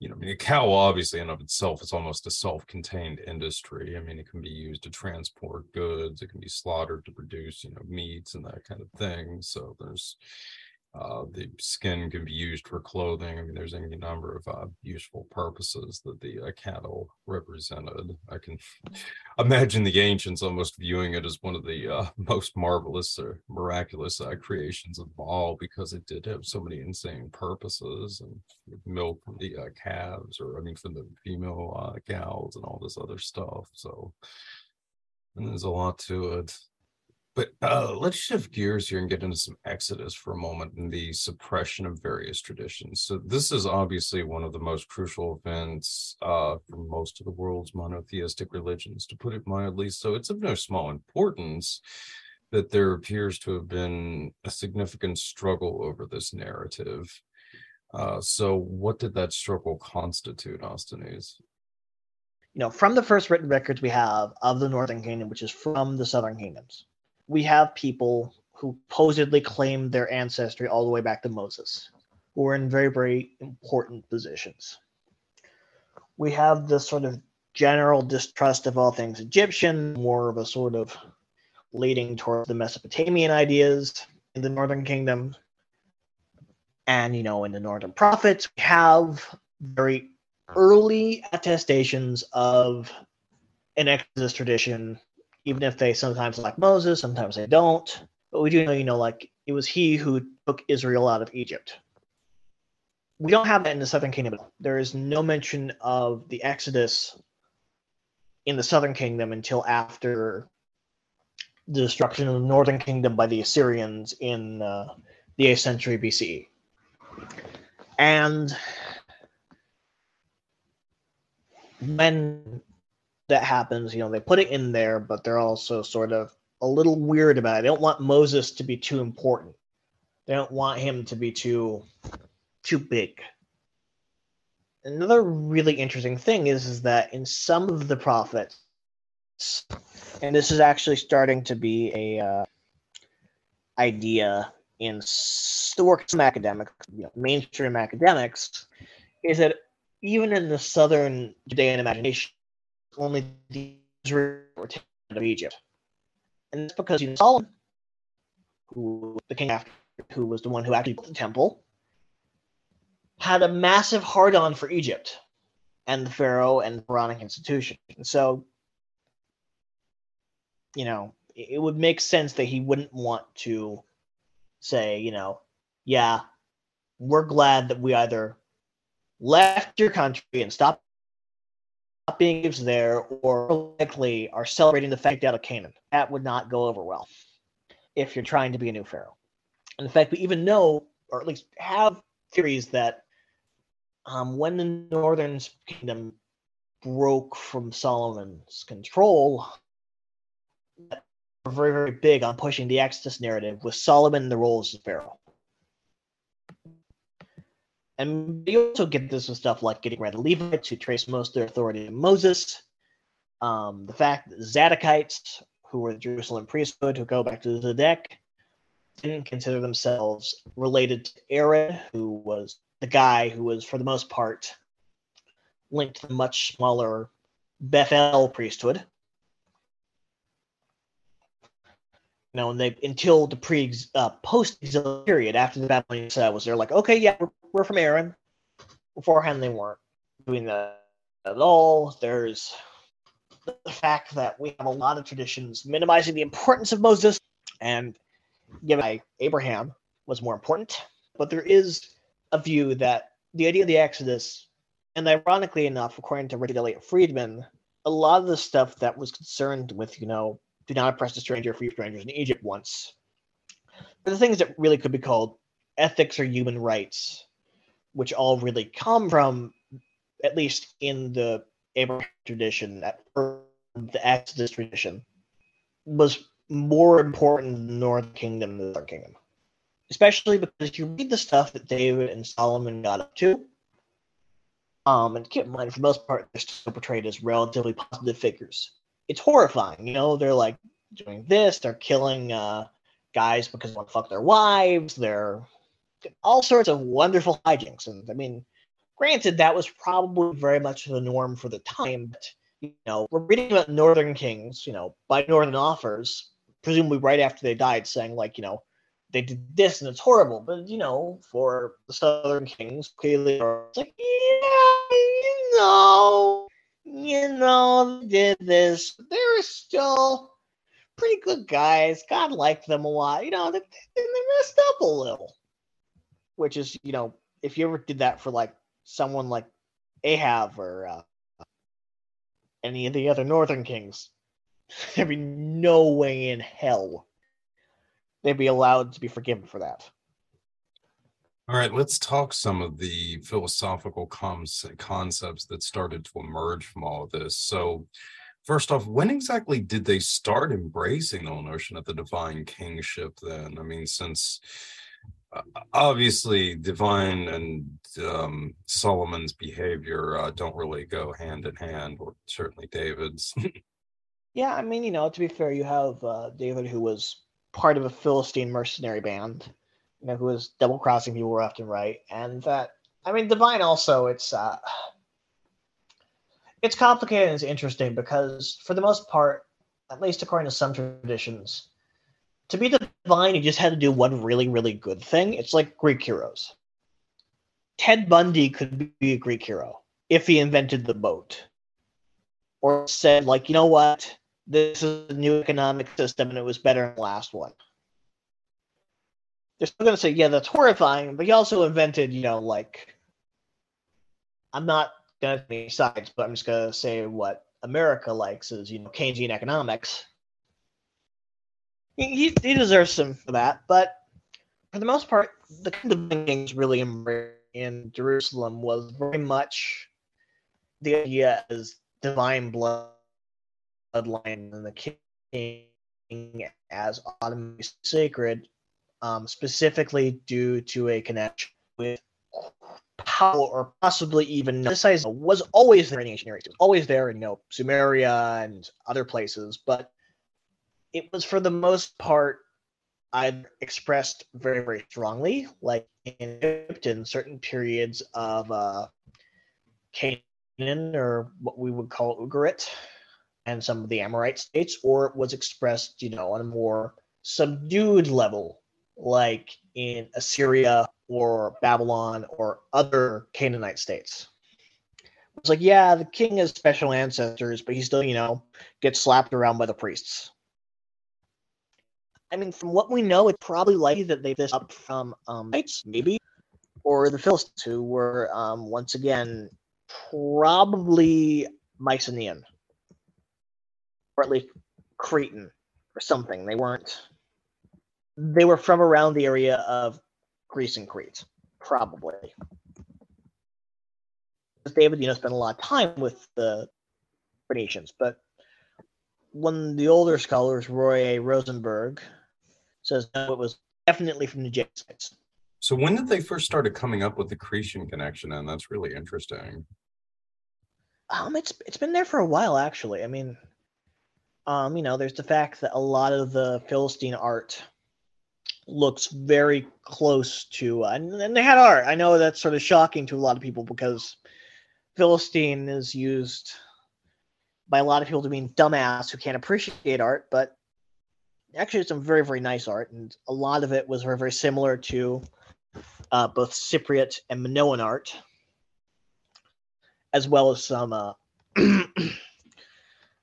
you know, I mean, a cow obviously in of itself is almost a self-contained industry. I mean, it can be used to transport goods, it can be slaughtered to produce, you know, meats and that kind of thing. So there's uh, the skin can be used for clothing. I mean, there's any number of uh, useful purposes that the uh, cattle represented. I can imagine the ancients almost viewing it as one of the uh, most marvelous or miraculous uh, creations of all because it did have so many insane purposes and milk from the uh, calves, or I mean, from the female uh, cows and all this other stuff. So, and there's a lot to it. But uh, let's shift gears here and get into some Exodus for a moment and the suppression of various traditions. So this is obviously one of the most crucial events uh, for most of the world's monotheistic religions, to put it mildly. So it's of no small importance that there appears to have been a significant struggle over this narrative. Uh, so what did that struggle constitute, Ostanes? You know, from the first written records we have of the Northern Kingdom, which is from the Southern Kingdoms, we have people who supposedly claim their ancestry all the way back to Moses, who were in very, very important positions. We have this sort of general distrust of all things Egyptian, more of a sort of leading towards the Mesopotamian ideas in the Northern Kingdom. And, you know, in the Northern Prophets, we have very early attestations of an Exodus tradition, even if they sometimes like Moses, sometimes they don't. But we do know, you know, like it was he who took Israel out of Egypt. We don't have that in the Southern Kingdom. There is no mention of the Exodus in the Southern Kingdom until after the destruction of the Northern Kingdom by the Assyrians in uh, the 8th century BCE. And when that happens, you know, they put it in there, but they're also sort of a little weird about it. They don't want Moses to be too important. They don't want him to be too too big. Another really interesting thing is, is that in some of the prophets, and this is actually starting to be a uh, idea in the work of academics, you know, mainstream academics, is that even in the southern Judean imagination, only the Israel of Egypt. And that's because you know, Solomon, who the king after, who was the one who actually built the temple, had a massive hard on for Egypt and the Pharaoh and the Pharaonic institution. And so, you know, it would make sense that he wouldn't want to say, you know, yeah, we're glad that we either left your country and stopped being there, or likely are celebrating the fact out of Canaan. That would not go over well if you're trying to be a new pharaoh. And in fact, we even know, or at least have theories that um, when the northern kingdom broke from Solomon's control, were very, very big on pushing the Exodus narrative with Solomon in the role as pharaoh. And you also get this with stuff like getting rid of Levites who trace most of their authority to Moses. Um, the fact that Zadokites, who were the Jerusalem priesthood, who go back to Zedek, didn't consider themselves related to Aaron, who was the guy who was, for the most part, linked to the much smaller Bethel priesthood. You know, and they until the pre uh, post exilic period after the Babylonian exile was they're like, okay, yeah, we're, we're from Aaron. Beforehand, they weren't doing that at all. There's the fact that we have a lot of traditions minimizing the importance of Moses and given by Abraham was more important. But there is a view that the idea of the Exodus, and ironically enough, according to Richard Elliott Friedman, a lot of the stuff that was concerned with, you know, do not oppress a stranger, free strangers in Egypt once. But the things that really could be called ethics or human rights, which all really come from, at least in the Abraham tradition, that the Exodus tradition, was more important in the Northern Kingdom than the Southern Kingdom. Especially because you read the stuff that David and Solomon got up to. Um, and keep in mind, for the most part, they're still portrayed as relatively positive figures it's horrifying. You know, they're like doing this, they're killing uh, guys because they want to fuck their wives, they're all sorts of wonderful hijinks. And I mean, granted, that was probably very much the norm for the time, but you know, we're reading about Northern Kings, you know, by Northern authors, presumably right after they died, saying like, you know, they did this and it's horrible. But you know, for the Southern Kings, clearly, it's like, yeah, you know, you know, did this. They were still pretty good guys. God liked them a lot. You know, they, they messed up a little. Which is, you know, if you ever did that for like someone like Ahab or uh, any of the other Northern Kings, there'd be no way in hell they'd be allowed to be forgiven for that. All right, let's talk some of the philosophical concepts that started to emerge from all of this. So, first off, when exactly did they start embracing the notion of the divine kingship then? I mean, since uh, obviously divine and um, Solomon's behavior uh, don't really go hand in hand, or certainly David's. yeah, I mean, you know, to be fair, you have uh, David who was part of a Philistine mercenary band, you know, who was double crossing people left and right, and that I mean, divine also it's uh, it's complicated and it's interesting because for the most part, at least according to some traditions, to be divine, you just had to do one really, really good thing. It's like Greek heroes. Ted Bundy could be a Greek hero if he invented the boat. Or said, like, you know what? This is a new economic system and it was better than the last one. They're still going to say, yeah, that's horrifying, but he also invented, you know, like, I'm not going to any sides, but I'm just going to say what America likes is, you know, Keynesian economics. He, he deserves some for that, but for the most part, the kind of things really in Jerusalem was very much the idea is divine blood bloodline and the king as automatically sacred, um, specifically due to a connection with power or possibly even this size was always there in ancient areas. It was always there in you know Sumeria and other places, but it was for the most part I expressed very, very strongly, like in Egypt in certain periods of uh, Canaan or what we would call Ugarit and some of the Amorite states, or it was expressed, you know, on a more subdued level, like in Assyria or Babylon or other Canaanite states. It's like, yeah, the king has special ancestors, but he still, you know, gets slapped around by the priests. I mean, from what we know, it's probably likely that they this up from um, maybe, or the Philistines, who were um, once again probably Mycenaean, or at least Cretan, or something. They weren't. They were from around the area of Greece and Crete, probably. David, you know, spent a lot of time with the Phoenicians, but when the older scholars, Roy A. Rosenberg, says no, it was definitely from the Jebusites. So when did they first started coming up with the Cretan connection? And that's really interesting. Um, it's it's been there for a while actually. I mean, um, you know, there's the fact that a lot of the Philistine art looks very close to, uh, and, and they had art. I know that's sort of shocking to a lot of people because Philistine is used by a lot of people to mean dumbass who can't appreciate art, but actually some very very nice art, and a lot of it was very very similar to uh, both Cypriot and Minoan art, as well as some uh,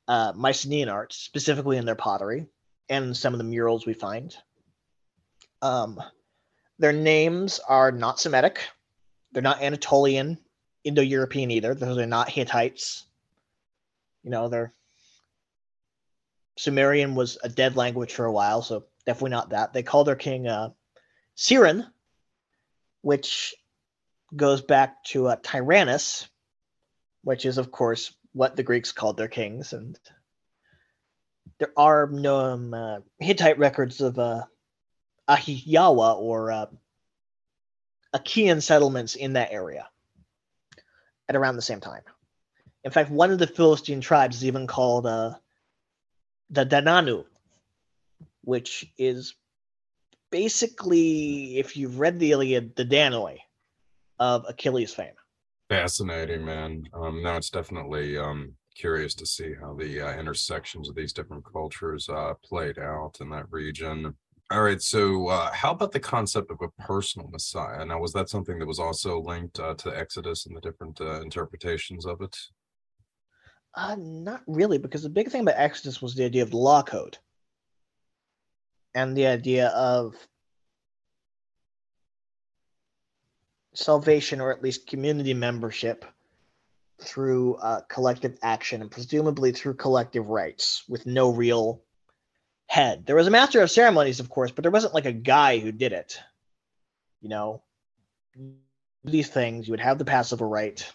uh, Mycenaean art, specifically in their pottery and some of the murals we find. Um, their names are not Semitic. They're not Anatolian, Indo-European either. They're not Hittites. You know, they're Sumerian was a dead language for a while, so definitely not that. They called their king uh, Siren, which goes back to uh, Tyrannus, which is, of course, what the Greeks called their kings. And there are no um, uh, Hittite records of uh, Ahiyawa or uh, Achaean settlements in that area at around the same time. In fact, one of the Philistine tribes is even called uh, the Dananu, which is basically, if you've read the Iliad, the Danoi of Achilles fame. Fascinating, man. Um, now it's definitely um, curious to see how the uh, intersections of these different cultures uh, played out in that region. All right, so uh, how about the concept of a personal Messiah? Now, was that something that was also linked uh, to Exodus and the different uh, interpretations of it? Uh, not really, because the big thing about Exodus was the idea of the law code and the idea of salvation or at least community membership through uh, collective action and presumably through collective rights with no real head. There was a master of ceremonies, of course, but there wasn't like a guy who did it. You know, these things, you would have the Passover rite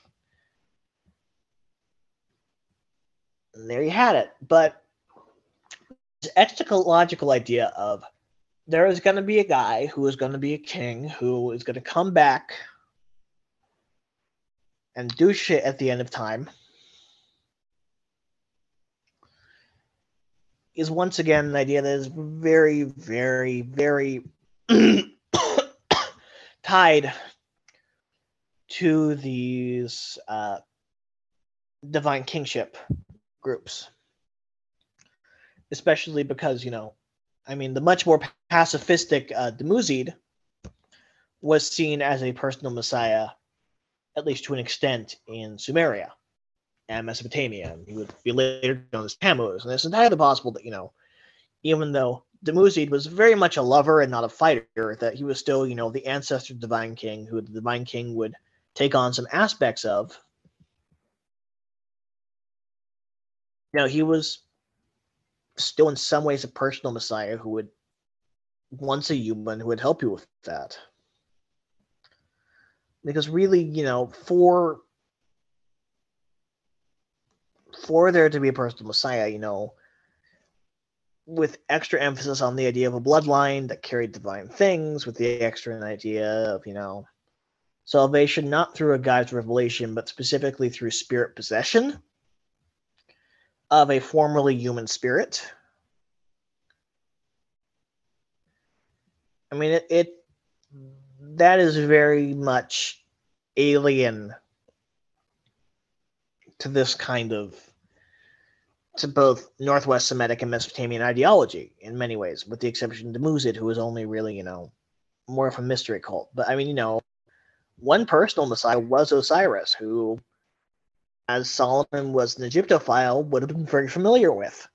there you had it. But this eschatological idea of there is going to be a guy who is going to be a king who is going to come back and do shit at the end of time is once again an idea that is very, very, very tied to these uh, divine kingship groups, especially because you know, I mean, the much more pacifistic uh, Dumuzid was seen as a personal messiah, at least to an extent, in Sumeria and Mesopotamia. And he would be later known as Tammuz. And it's entirely possible that, you know, even though Dumuzid was very much a lover and not a fighter, that he was still, you know, the ancestor of the Divine King, who the Divine King would take on some aspects of. You know, he was still in some ways a personal messiah who would once a human who would help you with that because really, you know, for for there to be a personal messiah, you know, with extra emphasis on the idea of a bloodline that carried divine things, with the extra idea of, you know, salvation not through a guy's revelation, but specifically through spirit possession of a formerly human spirit. I mean, it, it that is very much alien to this kind of to both Northwest Semitic and Mesopotamian ideology in many ways, with the exception of Dumuzid, who is only really, you know, more of a mystery cult. But I mean, you know, one personal messiah was Osiris, who, as Solomon was an Egyptophile, would have been very familiar with.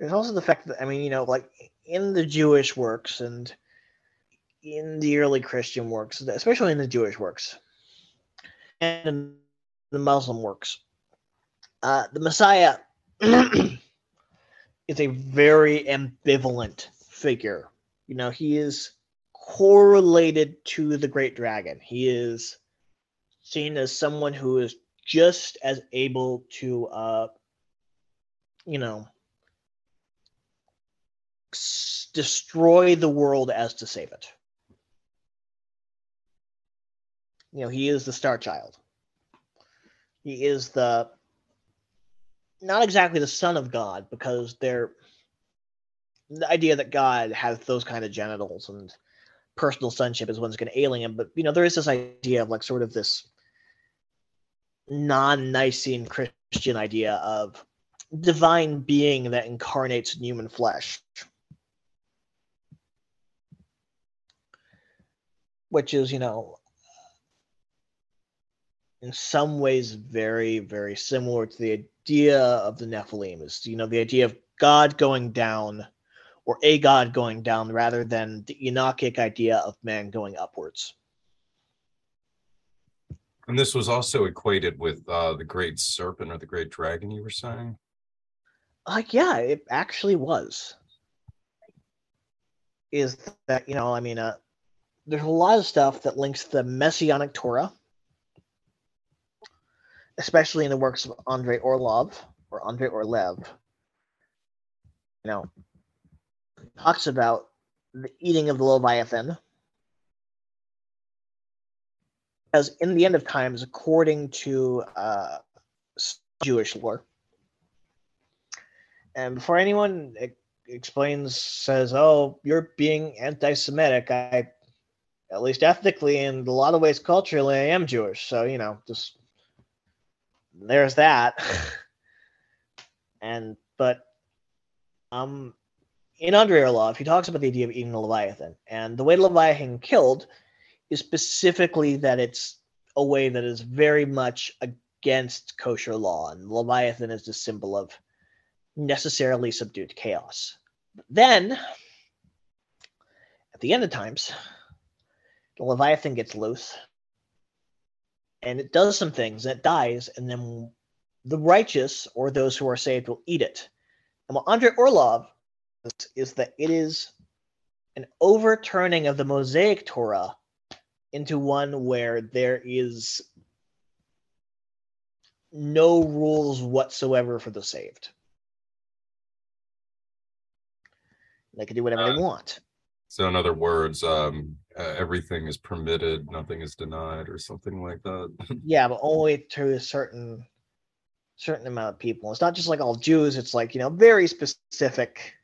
there's also the fact that I mean, you know, like in the Jewish works and in the early Christian works, especially in the Jewish works and in the Muslim works, uh, the Messiah is a very ambivalent figure. You know, he is correlated to the great dragon. He is seen as someone who is just as able to, uh, you know, destroy the world as to save it. You know, he is the star child. He is the not exactly the son of God because they're the idea that God has those kind of genitals and personal sonship is what's going to alien him. But you know, there is this idea of like sort of this non-Nicene Christian idea of divine being that incarnates in human flesh. which is, you know, in some ways very, very similar to the idea of the Nephilim. Is you know the idea of God going down, or a God going down, rather than the Enochic idea of man going upwards. And this was also equated with uh, the great serpent or the great dragon. You were saying, like, yeah, it actually was. Is that you know? I mean, uh, there's a lot of stuff that links the Messianic Torah, especially in the works of Andrei Orlov or Andrei Orlev. You know, talks about the eating of the Leviathan. As in the end of times, according to uh, Jewish lore. And before anyone explains, says, "Oh, you're being anti-Semitic," I at least ethnically and a lot of ways culturally, I am Jewish. So, you know, just there's that. and, but, um, in Andrei Orlov, he talks about the idea of eating the Leviathan. And the way the Leviathan killed is specifically that it's a way that is very much against kosher law. And Leviathan is the symbol of necessarily subdued chaos. But then, at the end of times, the Leviathan gets loose and it does some things and it dies, and then the righteous or those who are saved will eat it. And what Andrei Orlov is, is that it is an overturning of the Mosaic Torah into one where there is no rules whatsoever for the saved. They can do whatever uh, they want. So, in other words, um, uh, everything is permitted, nothing is denied, or something like that. Yeah, but only to a certain certain amount of people. It's not just like all Jews. It's like you know very specific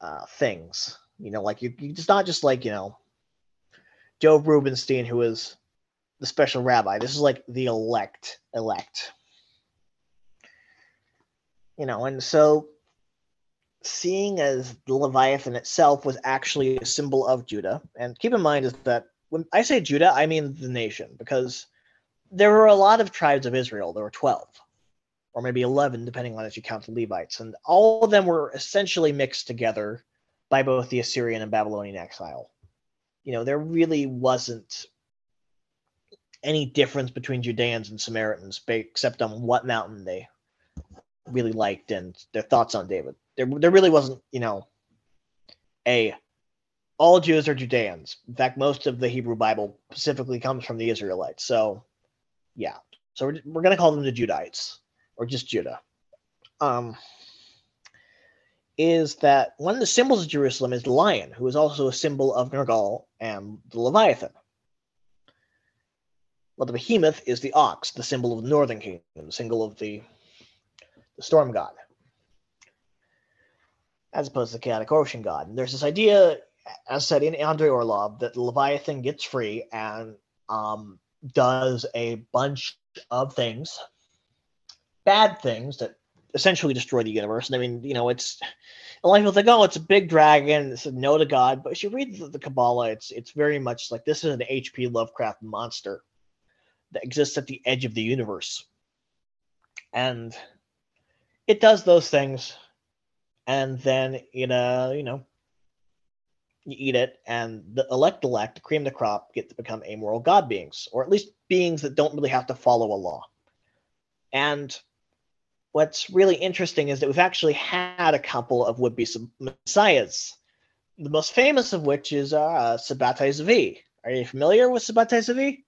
uh, things. You know, like you, you it's not just like you know Joe Rubenstein, who is the special rabbi. This is like the elect, elect. You know, and so seeing as the Leviathan itself was actually a symbol of Judah, and keep in mind is that when I say Judah, I mean the nation, because there were a lot of tribes of Israel. There were 12, or maybe 11, depending on if you count the Levites, and all of them were essentially mixed together by both the Assyrian and Babylonian exile. You know, there really wasn't any difference between Judeans and Samaritans, except on what mountain they really liked and their thoughts on David. There, there really wasn't, you know, a all Jews are Judeans. In fact, most of the Hebrew Bible specifically comes from the Israelites. So, yeah. So we're, we're going to call them the Judites or just Judah. Um, is that one of the symbols of Jerusalem is the lion, who is also a symbol of Nergal and the Leviathan. Well, the behemoth is the ox, the symbol of the northern kingdom, the symbol of the, the storm god, as opposed to the chaotic ocean god. And there's this idea, as said in Andrei Orlov, that the Leviathan gets free and um, does a bunch of things, bad things that essentially destroy the universe. And I mean, you know, it's a lot of people think, oh, it's a big dragon, it's a no to God. But if you read the, the Kabbalah, it's it's very much like this is an H.P. Lovecraft monster that exists at the edge of the universe. And it does those things, and then you know, you know you eat it, and the elect elect, the cream of the crop, get to become amoral god beings, or at least beings that don't really have to follow a law. And what's really interesting is that we've actually had a couple of would-be messiahs. The most famous of which is uh, Sabbatai Zevi. Are you familiar with Sabbatai Zevi?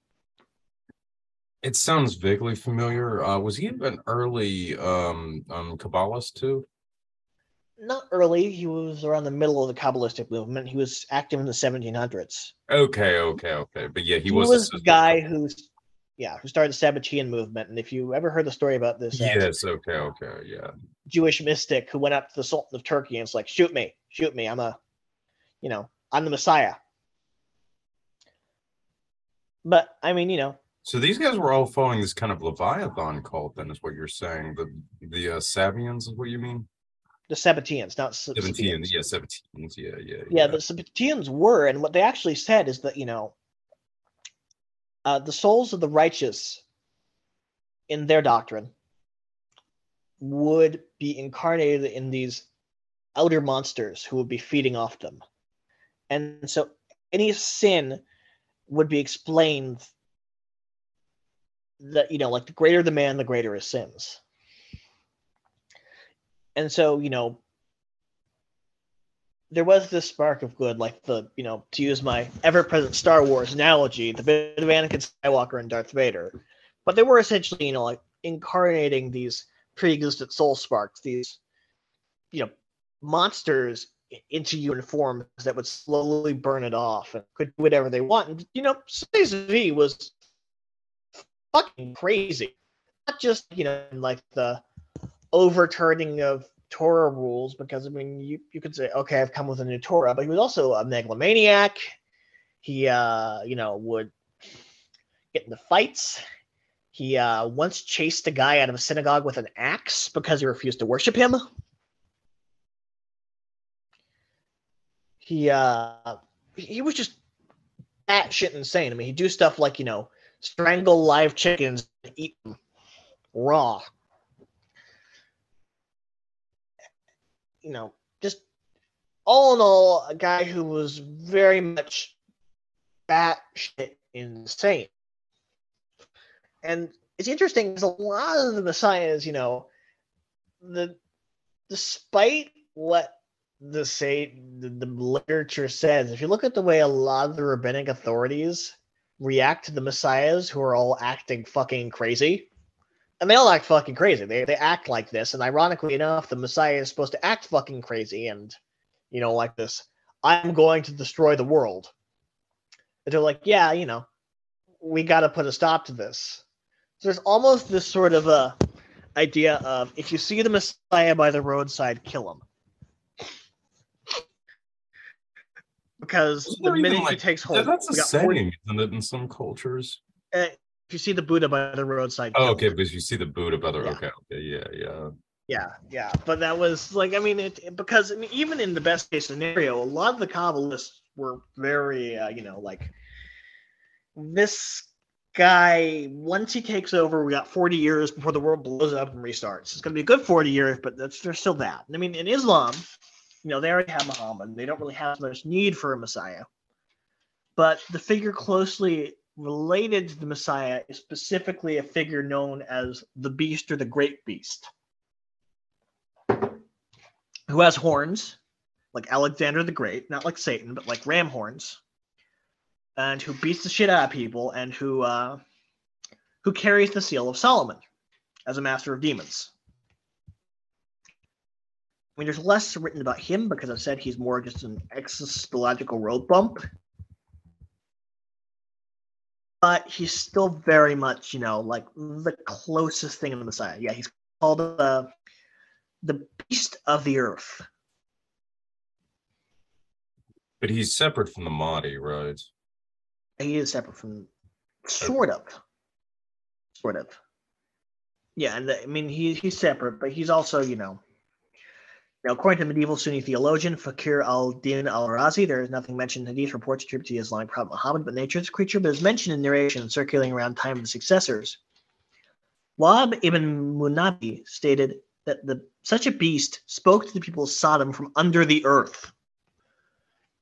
It sounds vaguely familiar. Uh, was he an early um, um, Kabbalist too? Not early. He was around the middle of the Kabbalistic movement. He was active in the 1700s. Okay, okay, okay. But yeah, he, He was. was the guy who's, yeah, who started the Sabbatean movement. And if you ever heard the story about this uh, Yes. Okay. Okay. Yeah. Jewish mystic who went up to the Sultan of Turkey and was like, "Shoot me, shoot me! I'm a, you know, I'm the Messiah." But I mean, you know, So these guys were all following this kind of Leviathan cult. Then is what you're saying. The the uh, Sabians is what you mean? The Sabbateans, not Sab- Seventeen. Sabaeans. Yeah. Yeah. Yeah. yeah, the Sabbateans were, and what they actually said is that you know, uh, the souls of the righteous, in their doctrine, would be incarnated in these outer monsters who would be feeding off them, and so any sin would be explained that you know, like the greater the man, the greater his sins. And so, you know, there was this spark of good, like the, you know, to use my ever-present Star Wars analogy, the bit of Anakin Skywalker and Darth Vader. But they were essentially, you know, like incarnating these pre-existent soul sparks, these, you know, monsters into uniforms that would slowly burn it off and could do whatever they want. And you know, Space V was fucking crazy. Not just, you know, like the overturning of Torah rules, because I mean, you, you could say, okay, I've come with a new Torah, but he was also a megalomaniac. He, uh, you know, would get into fights. He uh, once chased a guy out of a synagogue with an axe because he refused to worship him. He uh, he was just batshit insane. I mean, he'd do stuff like you know strangle live chickens and eat them raw. You know, just all in all, a guy who was very much batshit insane. And it's interesting because a lot of the messiahs, you know, the despite what the say the, the literature says, if you look at the way a lot of the rabbinic authorities react to the messiahs who are all acting fucking crazy, and they all act fucking crazy. They they act like this, and ironically enough, the messiah is supposed to act fucking crazy and you know like this I'm going to destroy the world. And they're like, yeah, you know, we got to put a stop to this. So there's almost this sort of a idea of if you see the Messiah by the roadside, kill him. Because the minute he like- takes Yeah, hold, that's a got 40 isn't it, in some cultures? uh, you see the Buddha by the roadside, Oh, okay, because you see the Buddha brother. Yeah. Okay, okay, yeah, yeah. Yeah, yeah, but that was like I mean, it, because even in the best case scenario, a lot of the Kabbalists were very, uh, you know, like this guy. Once he takes over, we got forty years before the world blows up and restarts. It's gonna be a good forty years, but that's there's still that. I mean, in Islam, you know, they already have Muhammad. They don't really have much need for a Messiah, but the figure closely related to the Messiah is specifically a figure known as the Beast or the Great Beast who has horns, like Alexander the Great, not like Satan, but like ram horns, and who beats the shit out of people, and who uh, who carries the seal of Solomon as a master of demons. I mean, there's less written about him because I said he's more just an existential road bump. But he's still very much, you know, like the closest thing to the Messiah. Yeah, he's called uh, the beast of the earth. But he's separate from the Mahdi, right? He is separate from, sort of, sort of. Yeah, and the, I mean he he's separate, but he's also you know. Now, according to medieval Sunni theologian Fakhr al-Din al-Razi, there is nothing mentioned in Hadith reports attributed to the Islamic prophet Muhammad, but nature creature, but is mentioned in narration circulating around time of the successors. Wahb ibn Munabbih stated that the such a beast spoke to the people of Sodom from under the earth.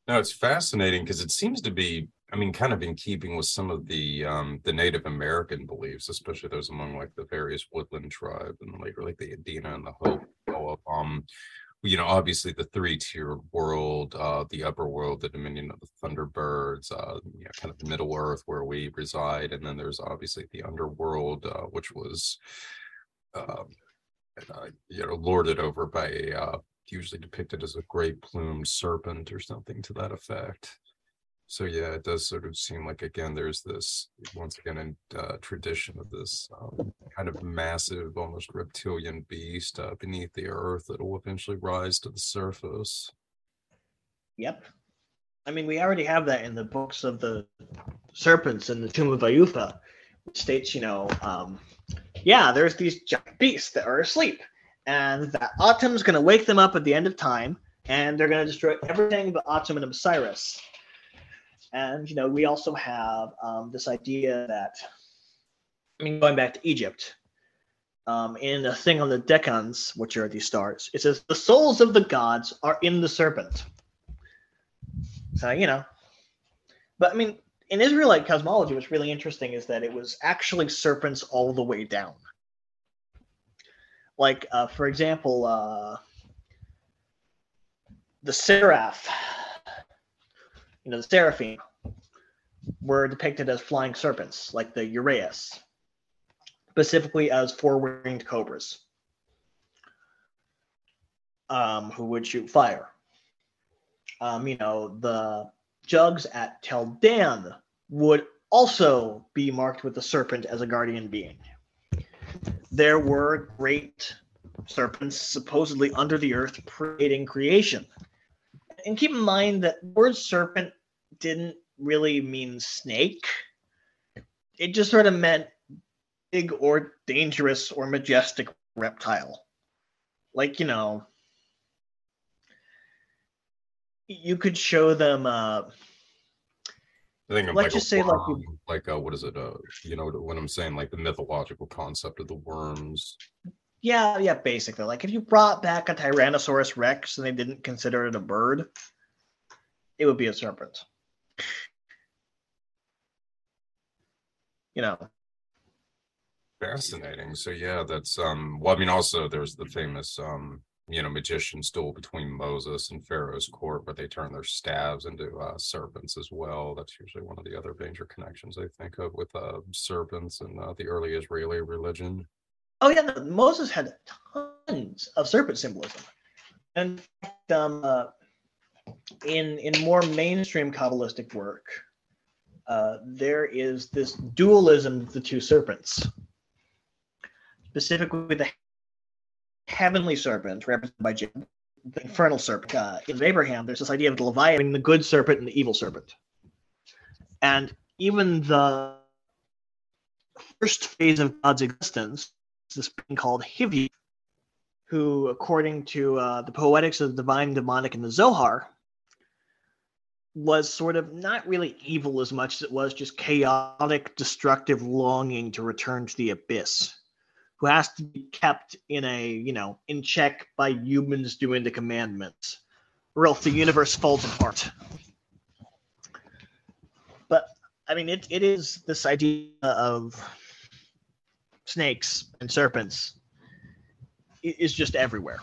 Now, it's fascinating because it seems to be, I mean, kind of in keeping with some of the um the Native American beliefs, especially those among like the various woodland tribe and like or like the Adena and the Hope. Um, you know, obviously the three-tier world, uh, the upper world, the dominion of the Thunderbirds, uh, you know, kind of Middle Earth where we reside, and then there's obviously the underworld, uh, which was um uh, you know, lorded over by uh, usually depicted as a great plumed serpent or something to that effect. So yeah, it does sort of seem like again there's this once again in uh, tradition of this um, kind of massive, almost reptilian beast uh, beneath the earth that will eventually rise to the surface. Yep. I mean, we already have that in the books of the serpents in the Tomb of Ayutha, which states, you know, um, yeah, there's these giant beasts that are asleep, and that Atum's going to wake them up at the end of time, and they're going to destroy everything but Autumn and Osiris. And, you know, we also have um, this idea that, I mean, going back to Egypt, um, in the thing on the Decans, which are these stars, it says, the souls of the gods are in the serpent. So, you know, but I mean, in Israelite cosmology, what's really interesting is that it was actually serpents all the way down. Like, uh, for example, uh, the seraph, you know, the seraphim were depicted as flying serpents, like the Uraeus, specifically as four winged cobras um, who would shoot fire. Um, you know, the jugs at Tel Dan would also be marked with the serpent as a guardian being. There were great serpents supposedly under the earth creating creation. And keep in mind that word serpent didn't really mean snake. It just sort of meant big or dangerous or majestic reptile. Like, you know, you could show them uh I think I'm Let's like just say, like, you- worm, like uh, what is it? Uh, you know when I'm saying like the mythological concept of the worms. Yeah, yeah, basically. Like if you brought back a Tyrannosaurus Rex and they didn't consider it a bird, it would be a serpent. You know, Fascinating. So yeah, that's um well I mean also there's the famous um you know magician duel between Moses and Pharaoh's court where they turn their staves into uh serpents as well. That's usually one of the other major connections I think of with uh serpents and uh, the early Israeli religion. Oh yeah, Moses had tons of serpent symbolism, and um, uh, in in more mainstream Kabbalistic work, uh, there is this dualism of the two serpents. Specifically, the heavenly serpent, represented by Jacob, the infernal serpent. Uh, in Abraham, there's this idea of the Leviathan, the good serpent and the evil serpent. And even the first phase of God's existence, this being called Hivi, who, according to uh, the poetics of the divine demonic and the Zohar, was sort of not really evil as much as it was just chaotic, destructive longing to return to the abyss, who has to be kept in a, you know, in check by humans doing the commandments, or else the universe falls apart. But I mean, it, it is this idea of snakes and serpents is just everywhere.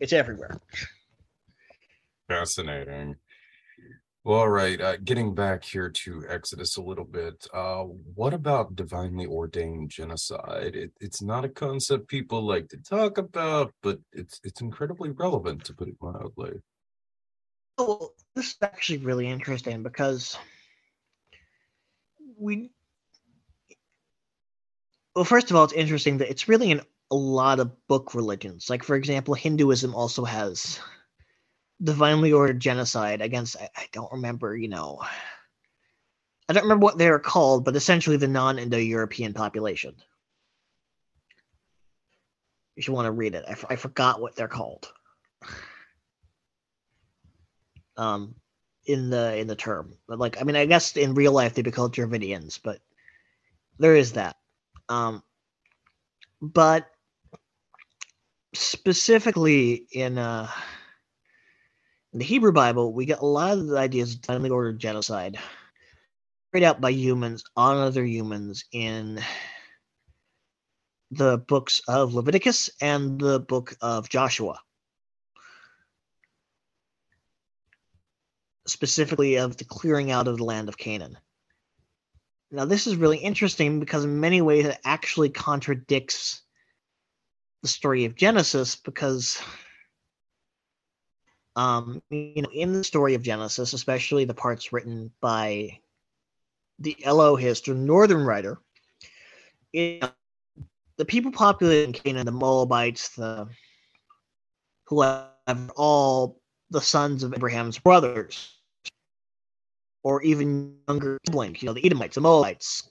It's everywhere. Fascinating. Well, all right. Uh, getting back here to Exodus a little bit. Uh, what about divinely ordained genocide? It, it's not a concept people like to talk about, but it's it's incredibly relevant, to put it mildly. Oh, this is actually really interesting because we. Well, first of all, it's interesting that it's really in a lot of book religions. Like, for example, Hinduism also has divinely ordered genocide against I, I don't remember, you know. I don't remember what they are called, but essentially the non-Indo-European population. If you want to read it, I, f- I forgot what they're called. Um, in the in the term, but like I mean, I guess in real life they'd be called Dravidians, but there is that. Um, but specifically in uh in the Hebrew Bible, we get a lot of the ideas of divinely ordered genocide carried out by humans on other humans in the books of Leviticus and the book of Joshua. Specifically, of the clearing out of the land of Canaan. Now, this is really interesting because, in many ways, it actually contradicts the story of Genesis because um, you know, in the story of Genesis, especially the parts written by the Elohist or Northern writer, it, the people populating Canaan, the Moabites, the who have all the sons of Abraham's brothers, or even younger siblings, you know, the Edomites, the Moabites,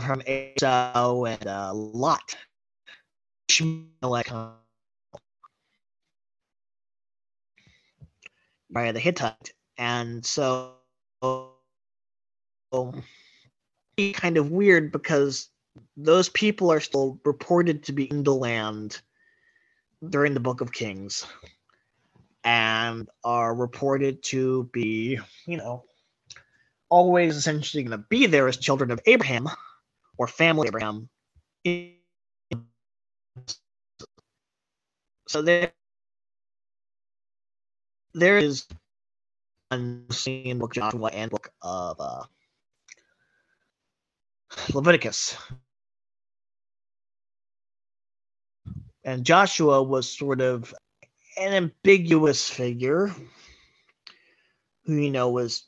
from Esau and uh, Lot. Ishmael by the Hittite, and so kind of weird because those people are still reported to be in the land during the Book of Kings, and are reported to be, you know, always essentially going to be there as children of Abraham or family Abraham. So there, there is unseen book Joshua and book of uh, Leviticus. And Joshua was sort of an ambiguous figure who, you know, was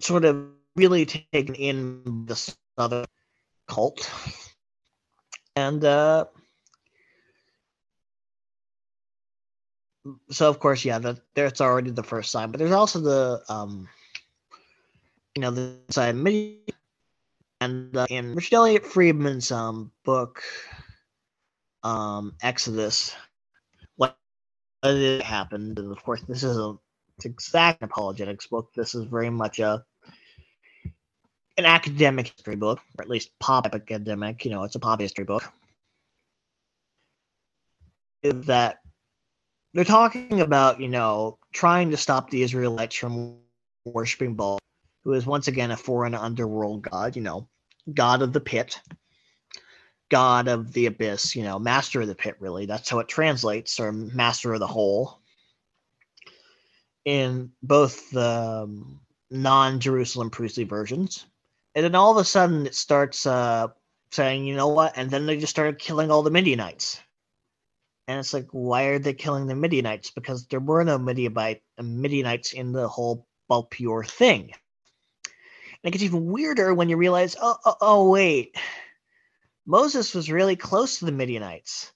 sort of really taken in the southern cult. And uh, so of course, yeah, that there's already the first sign, but there's also the um, you know, the side and uh, in Richard Elliott Friedman's um book, um, Exodus, what happened, and of course, this is a it's exact apologetics book. This is very much a an academic history book, or at least pop academic. You know, it's a pop history book. Is that they're talking about, you know, trying to stop the Israelites from worshiping Baal, who is once again a foreign underworld god, you know, god of the pit, god of the abyss, you know, master of the pit, really. That's how it translates, or master of the hole. In both the um, non Jerusalem priestly versions. And then all of a sudden it starts uh, saying, you know what? And then they just started killing all the Midianites And it's like, why are they killing the Midianites? Because there were no Midianite, Midianites in the whole Baal Peor thing. And it gets even weirder when you realize, oh, oh, oh, wait, Moses was really close to the Midianites,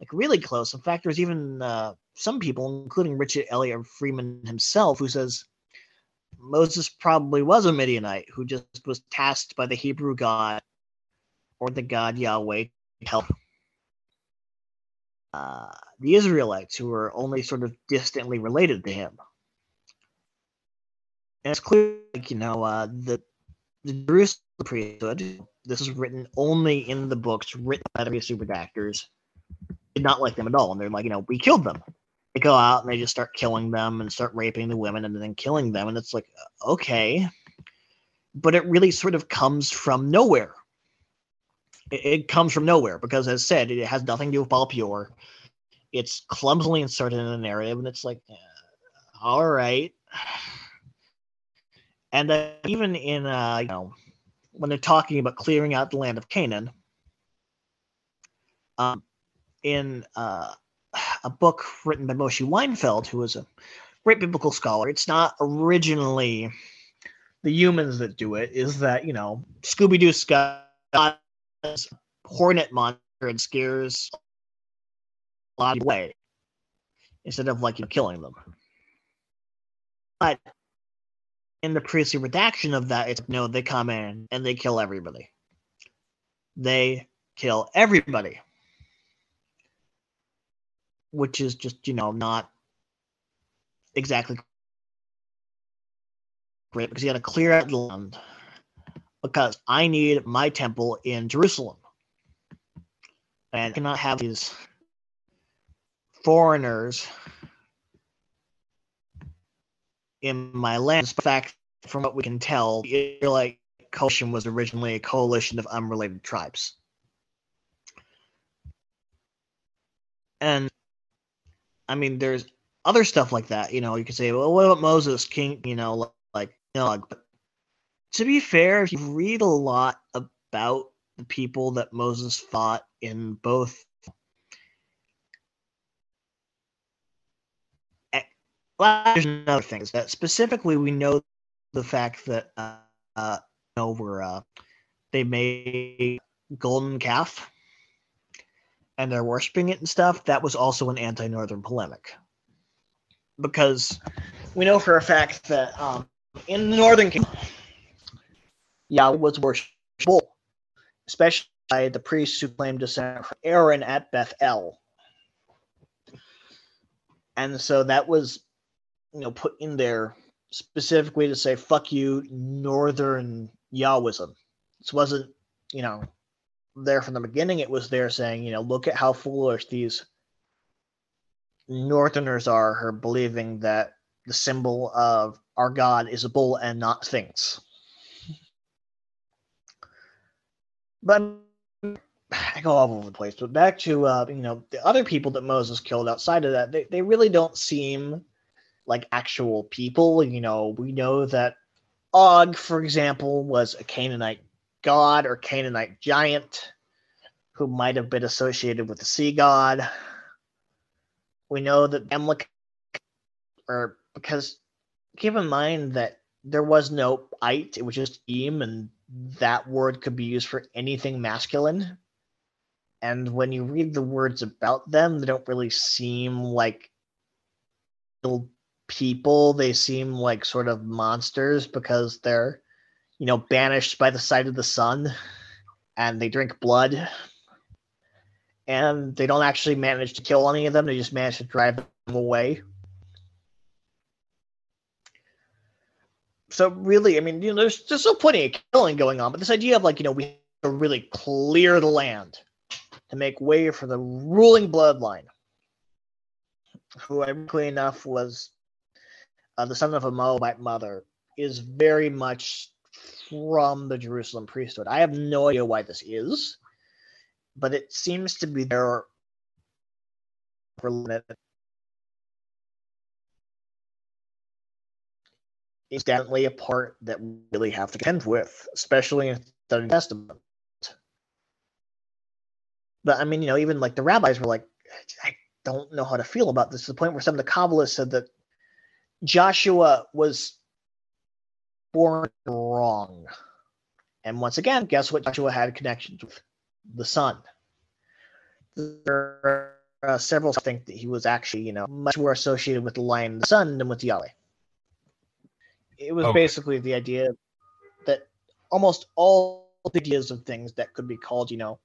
like really close. In fact, there was even uh, some people, including Richard Elliott Friedman himself, who says Moses probably was a Midianite who just was tasked by the Hebrew God or the God Yahweh to help uh, the Israelites, who were only sort of distantly related to him. And it's clear, like, you know, uh, the, the Jerusalem priesthood, this is written only in the books written by the super actors, did not like them at all. And they're like, you know, we killed them. They go out and they just start killing them and start raping the women and then killing them. And it's like, okay. But it really sort of comes from nowhere. It, it comes from nowhere because, as said, it has nothing to do with Baal Peor. It's clumsily inserted in the narrative, and it's like, uh, all right. And uh, even in, uh, you know, when they're talking about clearing out the land of Canaan, um, in uh, a book written by Moshe Weinfeld, who was a great biblical scholar, it's not originally the humans that do it. Is that you know Scooby Doo Scott hornet monster and scares a lot of away instead of like you know, killing them. But in the priestly redaction of that, it's no, they come in and they kill everybody. They kill everybody. Which is just, you know, not exactly great because you got to clear out the land because I need my temple in Jerusalem. And I cannot have these foreigners in my land. In fact, from what we can tell, the Israelite coalition was originally a coalition of unrelated tribes. And I mean, there's other stuff like that. You know, you could say, well, what about Moses, King? You know, like, know, but to be fair, if you read a lot about the people that Moses fought in both there's another thing is that specifically we know the fact that uh, uh over uh, they made golden calf and they're worshiping it and stuff. That was also an anti-northern polemic because we know for a fact that um, in the northern kingdom, Yahweh was worshipable, especially by the priests who claimed descent from Aaron at Bethel. And so that was you know put in there specifically to say fuck you northern Yahwism. This wasn't you know there from the beginning. It was there saying you know look at how foolish these northerners are her believing that the symbol of our god is a bull and not things. But I go all over the place. But back to uh, you know the other people that Moses killed outside of that, they, they really don't seem like actual people. You know, we know that Og, for example, was a Canaanite god or Canaanite giant who might have been associated with the sea god. We know that Amalek, or because keep in mind that there was no it, it was just im, and that word could be used for anything masculine. And when you read the words about them, they don't really seem like people. They seem like sort of monsters because they're, you know, banished by the sight of the sun and they drink blood. And they don't actually manage to kill any of them, they just manage to drive them away. So really, I mean, you know, there's there's still plenty of killing going on, but this idea of like, you know, we have to really clear the land to make way for the ruling bloodline, who, ironically enough, was uh, the son of a Moabite mother, is very much from the Jerusalem priesthood. I have no idea why this is, but it seems to be there for It's definitely a part that we really have to contend with, especially in the New Testament. But I mean, you know, even like the rabbis were like, I don't know how to feel about this to the point where some of the Kabbalists said that Joshua was born wrong. And once again, guess what? Joshua had connections with the sun. There are uh, several think that he was actually, you know, much more associated with the lion and the sun than with Yahweh. It was Okay. basically the idea that almost all the ideas of things that could be called, you know,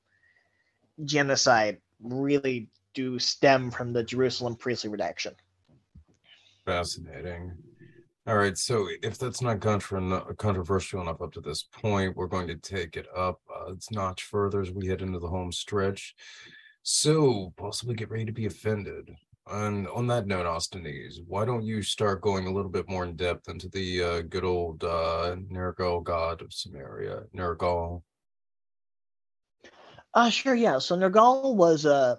genocide really do stem from the Jerusalem priestly redaction. Fascinating. All right, so if that's not contro- controversial enough up to this point, we're going to take it up uh, it's notch further as we head into the home stretch. So possibly get ready to be offended. And on that note, Ostanes, why don't you start going a little bit more in depth into the uh, good old uh, Nergal god of Samaria, Nergal? Uh sure, yeah. So Nergal was uh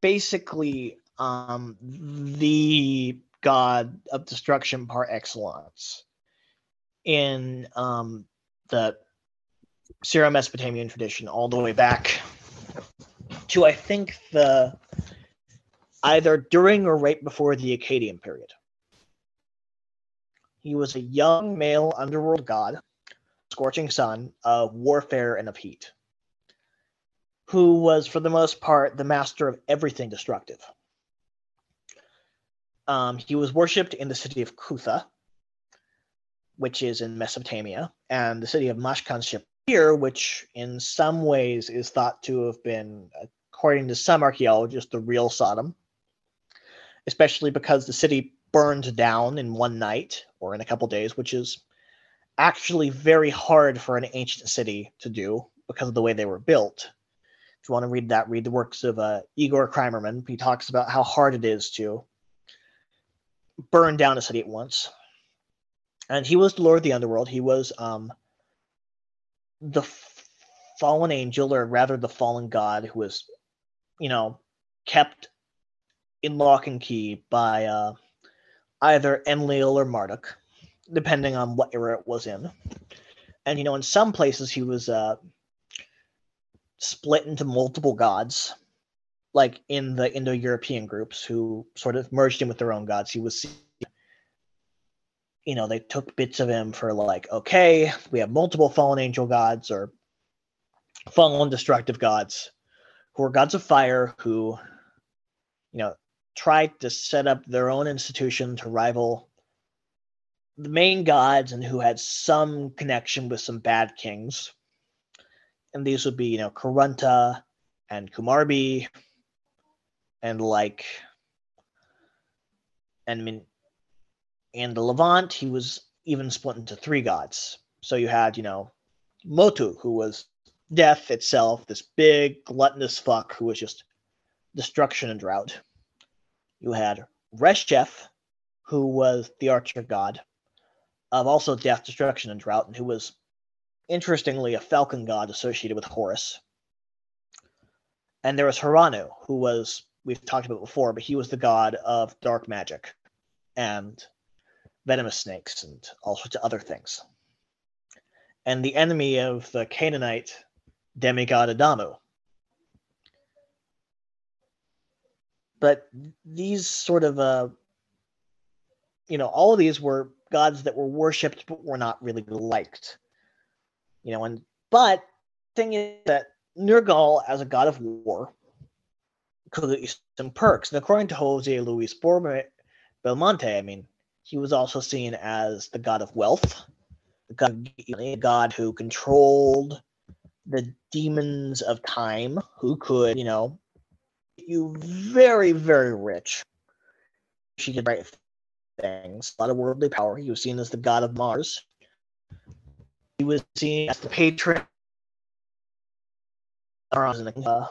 basically um the god of destruction par excellence in um the Syro-Mesopotamian tradition all the way back to I think the either during or right before the Akkadian period. He was a young male underworld god, scorching sun of warfare and of heat who was for the most part the master of everything destructive. Um, he was worshipped in the city of Kutha, which is in Mesopotamia, and the city of Mashkan Shapir, which in some ways is thought to have been, according to some archaeologists, the real Sodom, especially because the city burned down in one night or in a couple days, which is actually very hard for an ancient city to do because of the way they were built if you want to read that, read the works of uh, Igor Krimerman. He talks about how hard it is to burn down a city at once. And he was the Lord of the Underworld. He was um, the fallen angel, or rather the fallen god, who was, you know, kept in lock and key by uh, either Enlil or Marduk, depending on what era it was in. And, you know, in some places he was. Uh, split into multiple gods, like in the Indo European groups who sort of merged in with their own gods. He was, you know, they took bits of him for like, okay, we have multiple fallen angel gods or fallen destructive gods who are gods of fire who, you know, tried to set up their own institution to rival the main gods and who had some connection with some bad kings and these would be you know Karunta and Kumarbi and like and I mean in the Levant he was even split into three gods. So you had, you know, Motu, who was death itself, this big gluttonous fuck who was just destruction and drought. You had Reshef, who was the archer god of also death, destruction, and drought, and who was interestingly a falcon god associated with Horus. And there was Haranu, who was we've talked about before, but he was the god of dark magic and venomous snakes and all sorts of other things. And the enemy of the Canaanite demigod Adamu. But these sort of uh you know, all of these were gods that were worshipped but were not really liked you know, and but thing is that Nergal as a god of war could some perks. And according to Jose Luis Belmonte, I mean, he was also seen as the god of wealth, the god, a god who controlled the demons of time, who could, you know, get you very, very rich. She did right things, a lot of worldly power. He was seen as the god of Mars. He was seen as the patron uh,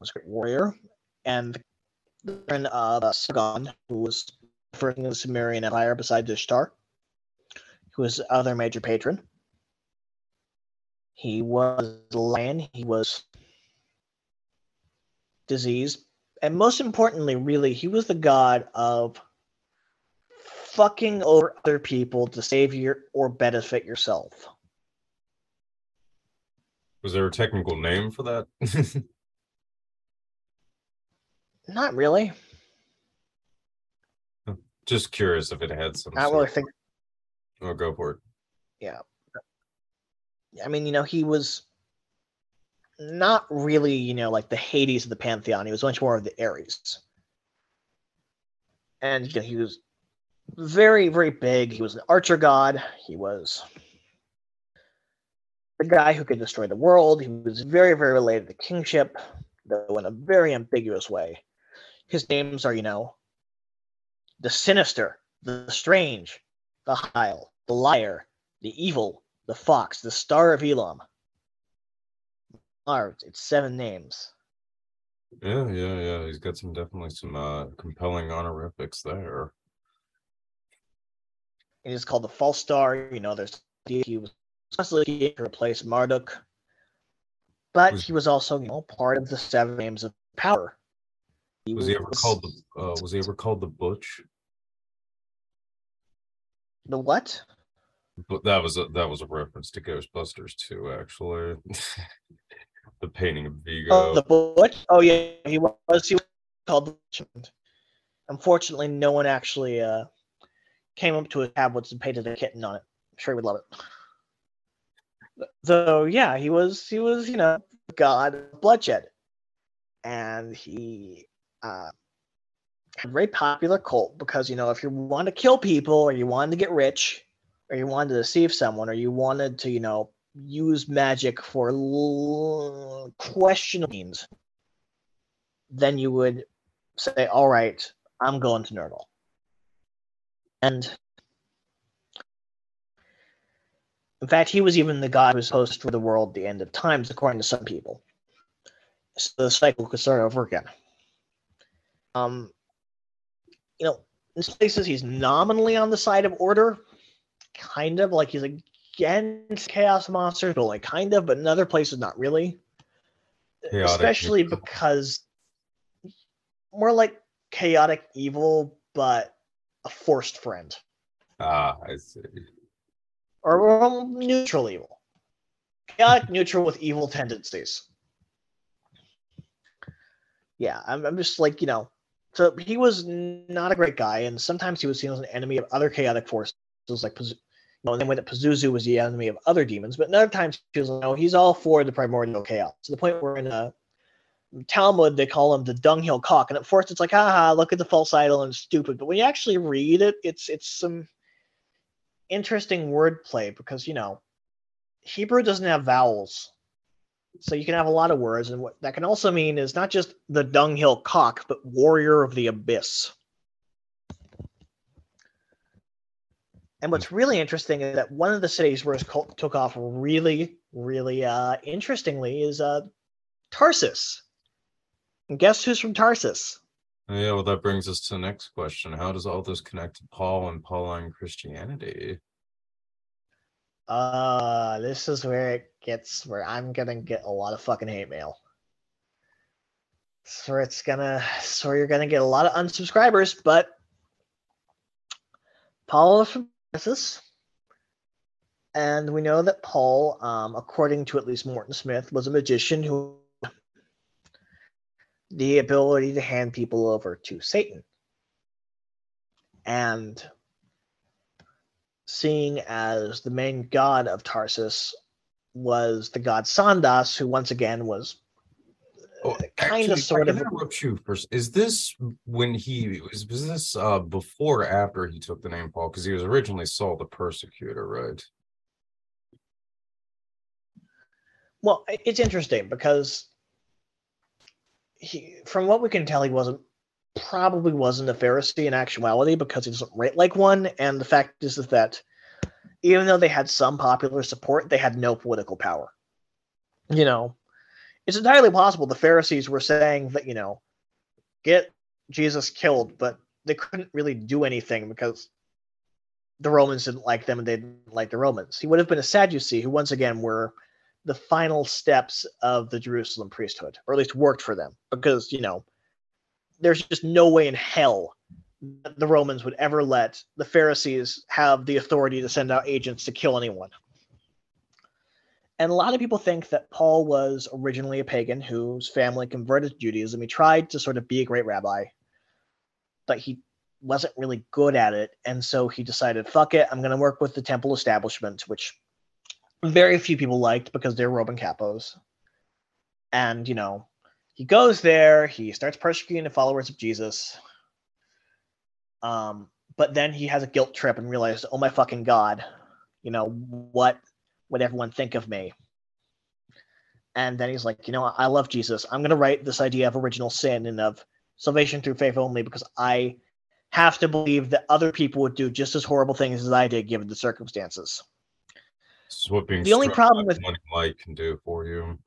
was a great warrior, and the patron of uh, Sargon, who was first the Sumerian Empire besides Ishtar, who was the other major patron. He was lion. He was disease, and most importantly, really, he was the god of fucking over other people to save your or benefit yourself. Was there a technical name for that? Not really. Just curious if it had some. I really think. Oh, go for it. Yeah. I mean, you know, he was not really, you know, like the Hades of the pantheon. He was much more of the Ares, and you know, he was very, very big. He was an archer god. He was the guy who could destroy the world. He was very, very related to kingship, though in a very ambiguous way. His names are, you know, the sinister, the strange, the Heil, the liar, the evil, the fox, the star of Elam. Are it's seven names. Yeah, yeah, yeah. He's got some definitely some uh compelling honorifics there. It is called the false star. You know, there's he was constantly to replace Marduk, but he was also you know part of the seven names of power. Was he ever called the uh was he ever called the Butch? the what? But that was a that was a reference to Ghostbusters too, actually. the painting of Vigo. Oh, the Butch. Oh yeah, he was. He was called the Butch. Unfortunately, no one actually uh, came up to his tablets and painted a kitten on it. I'm sure he would love it. So yeah, he was he was you know god of bloodshed, and he uh, very popular cult because you know if you want to kill people or you wanted to get rich or you wanted to deceive someone or you wanted to you know use magic for l- questionable means, then you would say, "All right, I'm going to Nergal." And in fact, he was even the god who was supposed for the world the end of times, according to some people. So the cycle could start over again. Um, you know, in places he's nominally on the side of order, kind of like he's against chaos monsters, but like kind of, but in other places not really. Chaotic Especially because more like chaotic evil, but a forced friend. Ah, I see. Or well, neutral evil. Chaotic neutral with evil tendencies. Yeah, I'm, I'm just like, you know, so he was not a great guy, and sometimes he was seen as an enemy of other chaotic forces, like, Pazu- you know, in the way that Pazuzu was the enemy of other demons, but other times he was, you know, he's all for the primordial chaos. To the point where in a Talmud they call him the dunghill cock, and at first it's like, haha, look at the false idol and stupid. But when you actually read it, it's it's some interesting wordplay because you know Hebrew doesn't have vowels, so you can have a lot of words, and what that can also mean is not just the dunghill cock, but warrior of the abyss. And what's really interesting is that one of the cities where his cult took off really, really uh, interestingly is uh, Tarsus. And guess who's from Tarsus? Yeah, well, that brings us to the next question. How does all this connect to Paul and Pauline Christianity? Uh, this is where it gets where I'm gonna get a lot of fucking hate mail. So it's gonna, so you're gonna get a lot of unsubscribers, but Paul from Tarsus, and we know that Paul, um, according to at least Morton Smith, was a magician who the ability to hand people over to Satan, and seeing as the main god of Tarsus was the god Sandas, who once again was Oh, kind actually, of sort of interrupt you first. Is this when he was? Was this uh before or after he took the name Paul? Because he was originally Saul the Persecutor, right? well it's interesting because he from what we can tell he wasn't probably wasn't a Pharisee in actuality because he doesn't rate like one, and the fact is that even though they had some popular support, they had no political power. You know, it's entirely possible the Pharisees were saying that, you know, get Jesus killed, but they couldn't really do anything because the Romans didn't like them and they didn't like the Romans. He would have been a Sadducee who, once again, were the final steps of the Jerusalem priesthood, or at least worked for them, because, you know, there's just no way in hell that the Romans would ever let the Pharisees have the authority to send out agents to kill anyone. And a lot of people think that Paul was originally a pagan whose family converted to Judaism. He tried to sort of be a great rabbi, but he wasn't really good at it. And so he decided, fuck it, I'm going to work with the temple establishment, which very few people liked because they're Roman capos. And, you know, he goes there, he starts persecuting the followers of Jesus. Um, but then he has a guilt trip and realizes, oh my fucking god, you know, what would everyone think of me? And then he's like, you know, I love Jesus. I'm going to write this idea of original sin and of salvation through faith only because I have to believe that other people would do just as horrible things as I did given the circumstances. This is what being The only problem with- money light can do for you.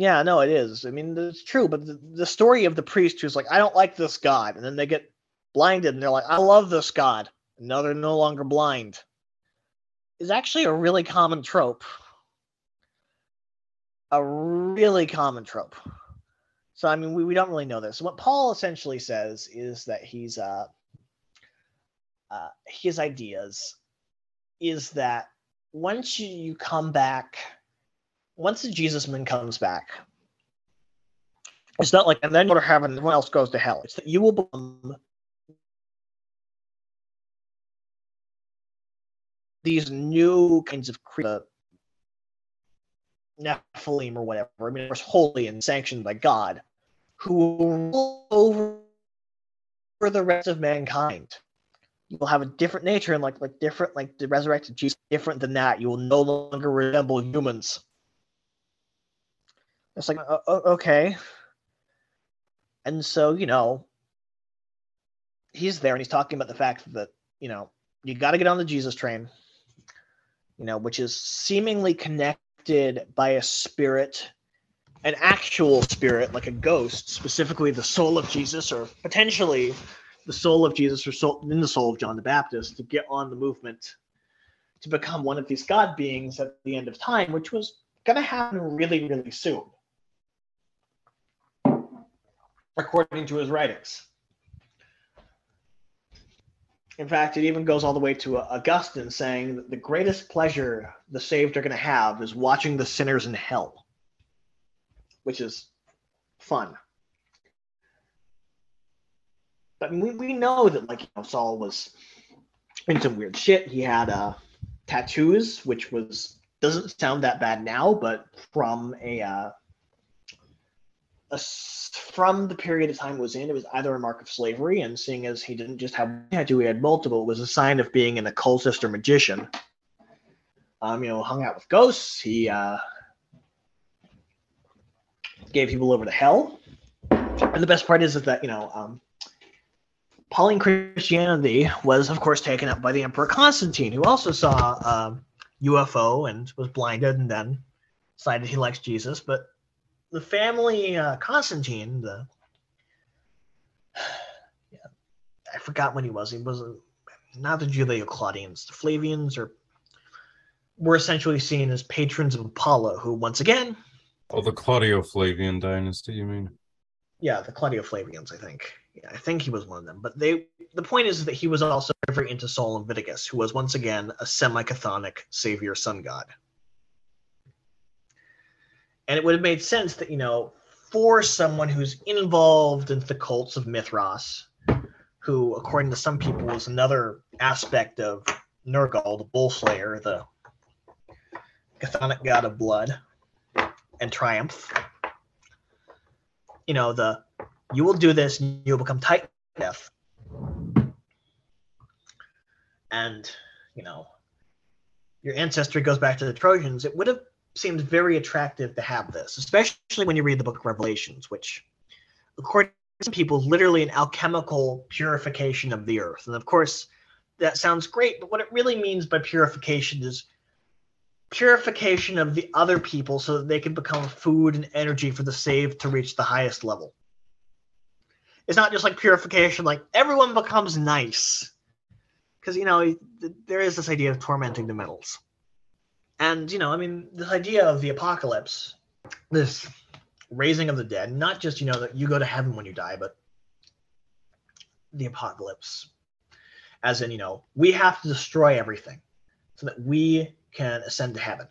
Yeah, no, it is. I mean, it's true, but the, the story of the priest who's like, I don't like this God, and then they get blinded and they're like, I love this God, and now they're no longer blind, is actually a really common trope. A really common trope. So, I mean, we, we don't really know this. What Paul essentially says is that he's, uh, uh, his ideas is that once you, you come back once the Jesus man comes back, it's not like and then you go to heaven, everyone else goes to hell. It's that you will become these new kinds of cre- uh, Nephilim or whatever. I mean, it was holy and sanctioned by God, who will rule over the rest of mankind. You will have a different nature and like like different like the resurrected Jesus different than that. You will no longer resemble humans. It's like, o- o- okay. And so, you know, he's there and he's talking about the fact that, you know, you got to get on the Jesus train, you know, which is seemingly connected by a spirit, an actual spirit, like a ghost, specifically the soul of Jesus, or potentially the soul of Jesus, or soul, in the soul of John the Baptist, to get on the movement to become one of these God beings at the end of time, which was going to happen really, really soon according to his writings. In fact, it even goes all the way to uh, Augustine saying that the greatest pleasure the saved are going to have is watching the sinners in hell, which is fun. But we, we know that, like, you know, Saul was in some weird shit. He had uh, tattoos, which was doesn't sound that bad now, but from a uh, a from the period of time it was in, it was either a mark of slavery, and seeing as he didn't just have one tattoo, he had multiple, it was a sign of being an occultist or magician. Um, you know, hung out with ghosts. He uh, gave people over to hell. And the best part is, is that you know, um, Pauline Christianity was, of course, taken up by the Emperor Constantine, who also saw um, UFO and was blinded, and then decided he likes Jesus, but the family uh, Constantine, the yeah, I forgot when he was. He was uh, not the Julio-Claudians, the Flavians, or were essentially seen as patrons of Apollo, who once again, Oh, the Claudio Flavian dynasty, you mean? yeah, the Claudio Flavians, I think. Yeah, I think he was one of them. But they, the point is that he was also very into Sol Invictus, who was once again a semi-chthonic savior sun god. And it would have made sense that, you know, for someone who's involved in the cults of Mithras, who, according to some people, is another aspect of Nergal, the bull slayer, the chthonic god of blood and triumph. You know, the you will do this and you'll become titan death. And, you know, your ancestry goes back to the Trojans, it would have seemed very attractive to have this, especially when you read the book of Revelations, which, according to some people, literally an alchemical purification of the earth. And of course, that sounds great, but what it really means by purification is purification of the other people so that they can become food and energy for the saved to reach the highest level. It's not just like purification, like everyone becomes nice. Because, you know, there is this idea of tormenting the metals. And, you know, I mean, this idea of the apocalypse, this raising of the dead, not just, you know, that you go to heaven when you die, but the apocalypse. As in, you know, we have to destroy everything so that we can ascend to heaven.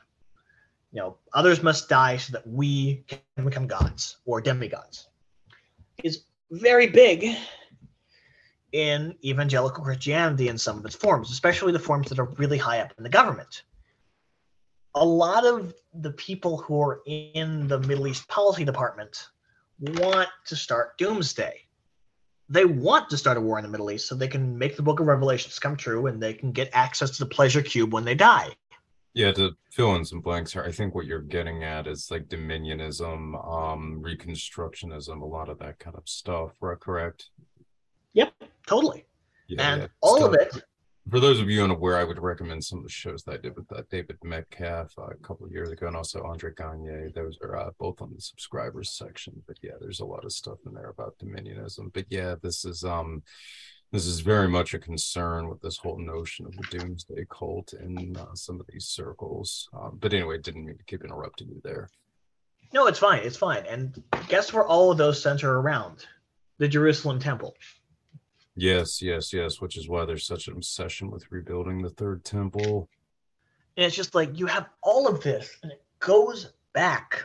you know, others must die so that we can become gods or demigods, is very big in evangelical Christianity in some of its forms, especially the forms that are really high up in the government. A lot of the people who are in the Middle East policy department want to start doomsday. They want to start a war in the Middle East so they can make the book of Revelations come true and they can get access to the pleasure cube when they die. Yeah, to fill in some blanks here, I think what you're getting at is like dominionism, um, reconstructionism, a lot of that kind of stuff, right? Correct? Yep, totally. Yeah, and yeah. all of it, For those of you unaware, I would recommend some of the shows that I did with uh, David Metcalf uh, a couple of years ago, and also Andre Gagne. Those are uh, both on the subscribers section. But yeah, there's a lot of stuff in there about dominionism. But yeah, this is um, this is very much a concern with this whole notion of the doomsday cult in uh, some of these circles. Um, but anyway, didn't mean to keep interrupting you there. no, it's fine, it's fine. And guess where all of those center around? The Jerusalem temple. Yes, yes, yes. Which is why there's such an obsession with rebuilding the third temple. And it's just like you have all of this, and it goes back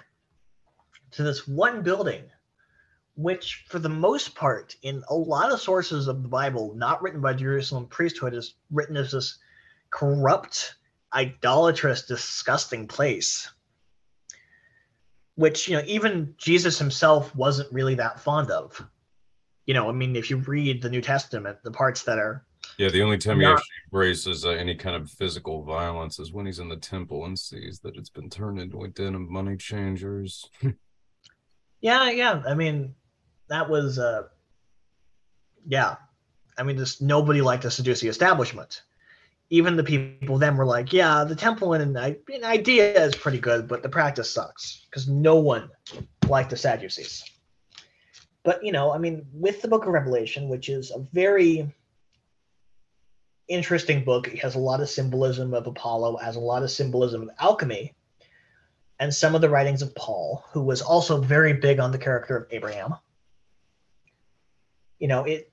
to this one building, which, for the most part, in a lot of sources of the Bible, not written by Jerusalem priesthood, is written as this corrupt, idolatrous, disgusting place. Which, you know, even Jesus himself wasn't really that fond of. You know, I mean, if you read the New Testament, the parts that are Yeah, the only time he Not- actually embraces uh, any kind of physical violence is when he's in the temple and sees that it's been turned into a den of money changers. Yeah, yeah. I mean, that was uh yeah. I mean, just nobody liked the Sadducee establishment. Even the people then were like, yeah, the temple and an an idea is pretty good, but the practice sucks because no one liked the Sadducees. But you know, I mean, with the Book of Revelation, which is a very interesting book, it has a lot of symbolism of Apollo, has a lot of symbolism of alchemy, and some of the writings of Paul, who was also very big on the character of Abraham. You know, it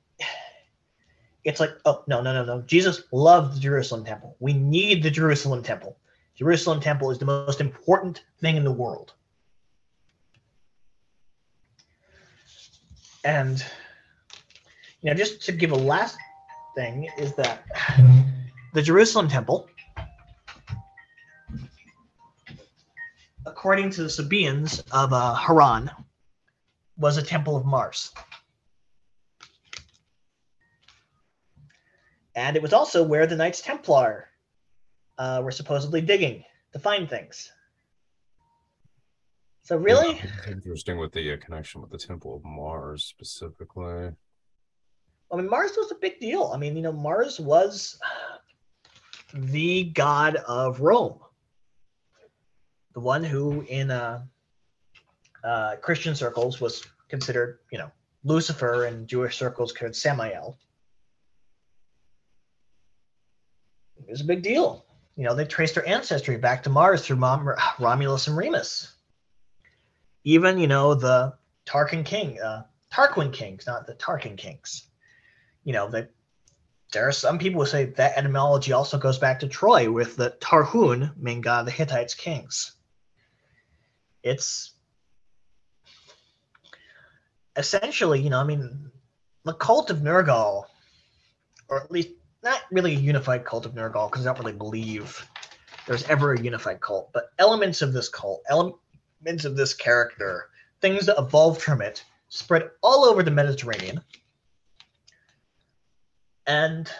it's like, oh no, no, no, no. Jesus loved the Jerusalem temple. We need the Jerusalem temple. Jerusalem temple is the most important thing in the world. And you know, just to give a last thing is that the Jerusalem temple according to the Sabaeans of uh, Haran, was a temple of Mars. And it was also where the Knights Templar uh, were supposedly digging to find things. So, really? Yeah, interesting with the uh, connection with the Temple of Mars specifically. I mean, Mars was a big deal. I mean, you know, Mars was the god of Rome, the one who, in uh, uh, Christian circles, was considered, you know, Lucifer, and Jewish circles considered Samael. It was a big deal. You know, they traced their ancestry back to Mars through Mom, Romulus and Remus. Even, you know, the Tarquin king, uh, Tarquin kings, not the Tarquin kings you know, that there are some people who say that etymology also goes back to Troy with the Tarhun, main god of the Hittites kings. It's essentially, you know, I mean, the cult of Nergal, or at least not really a unified cult of Nergal, because I don't really believe there's ever a unified cult, but elements of this cult, elements of this character, things that evolved from it, spread all over the Mediterranean and,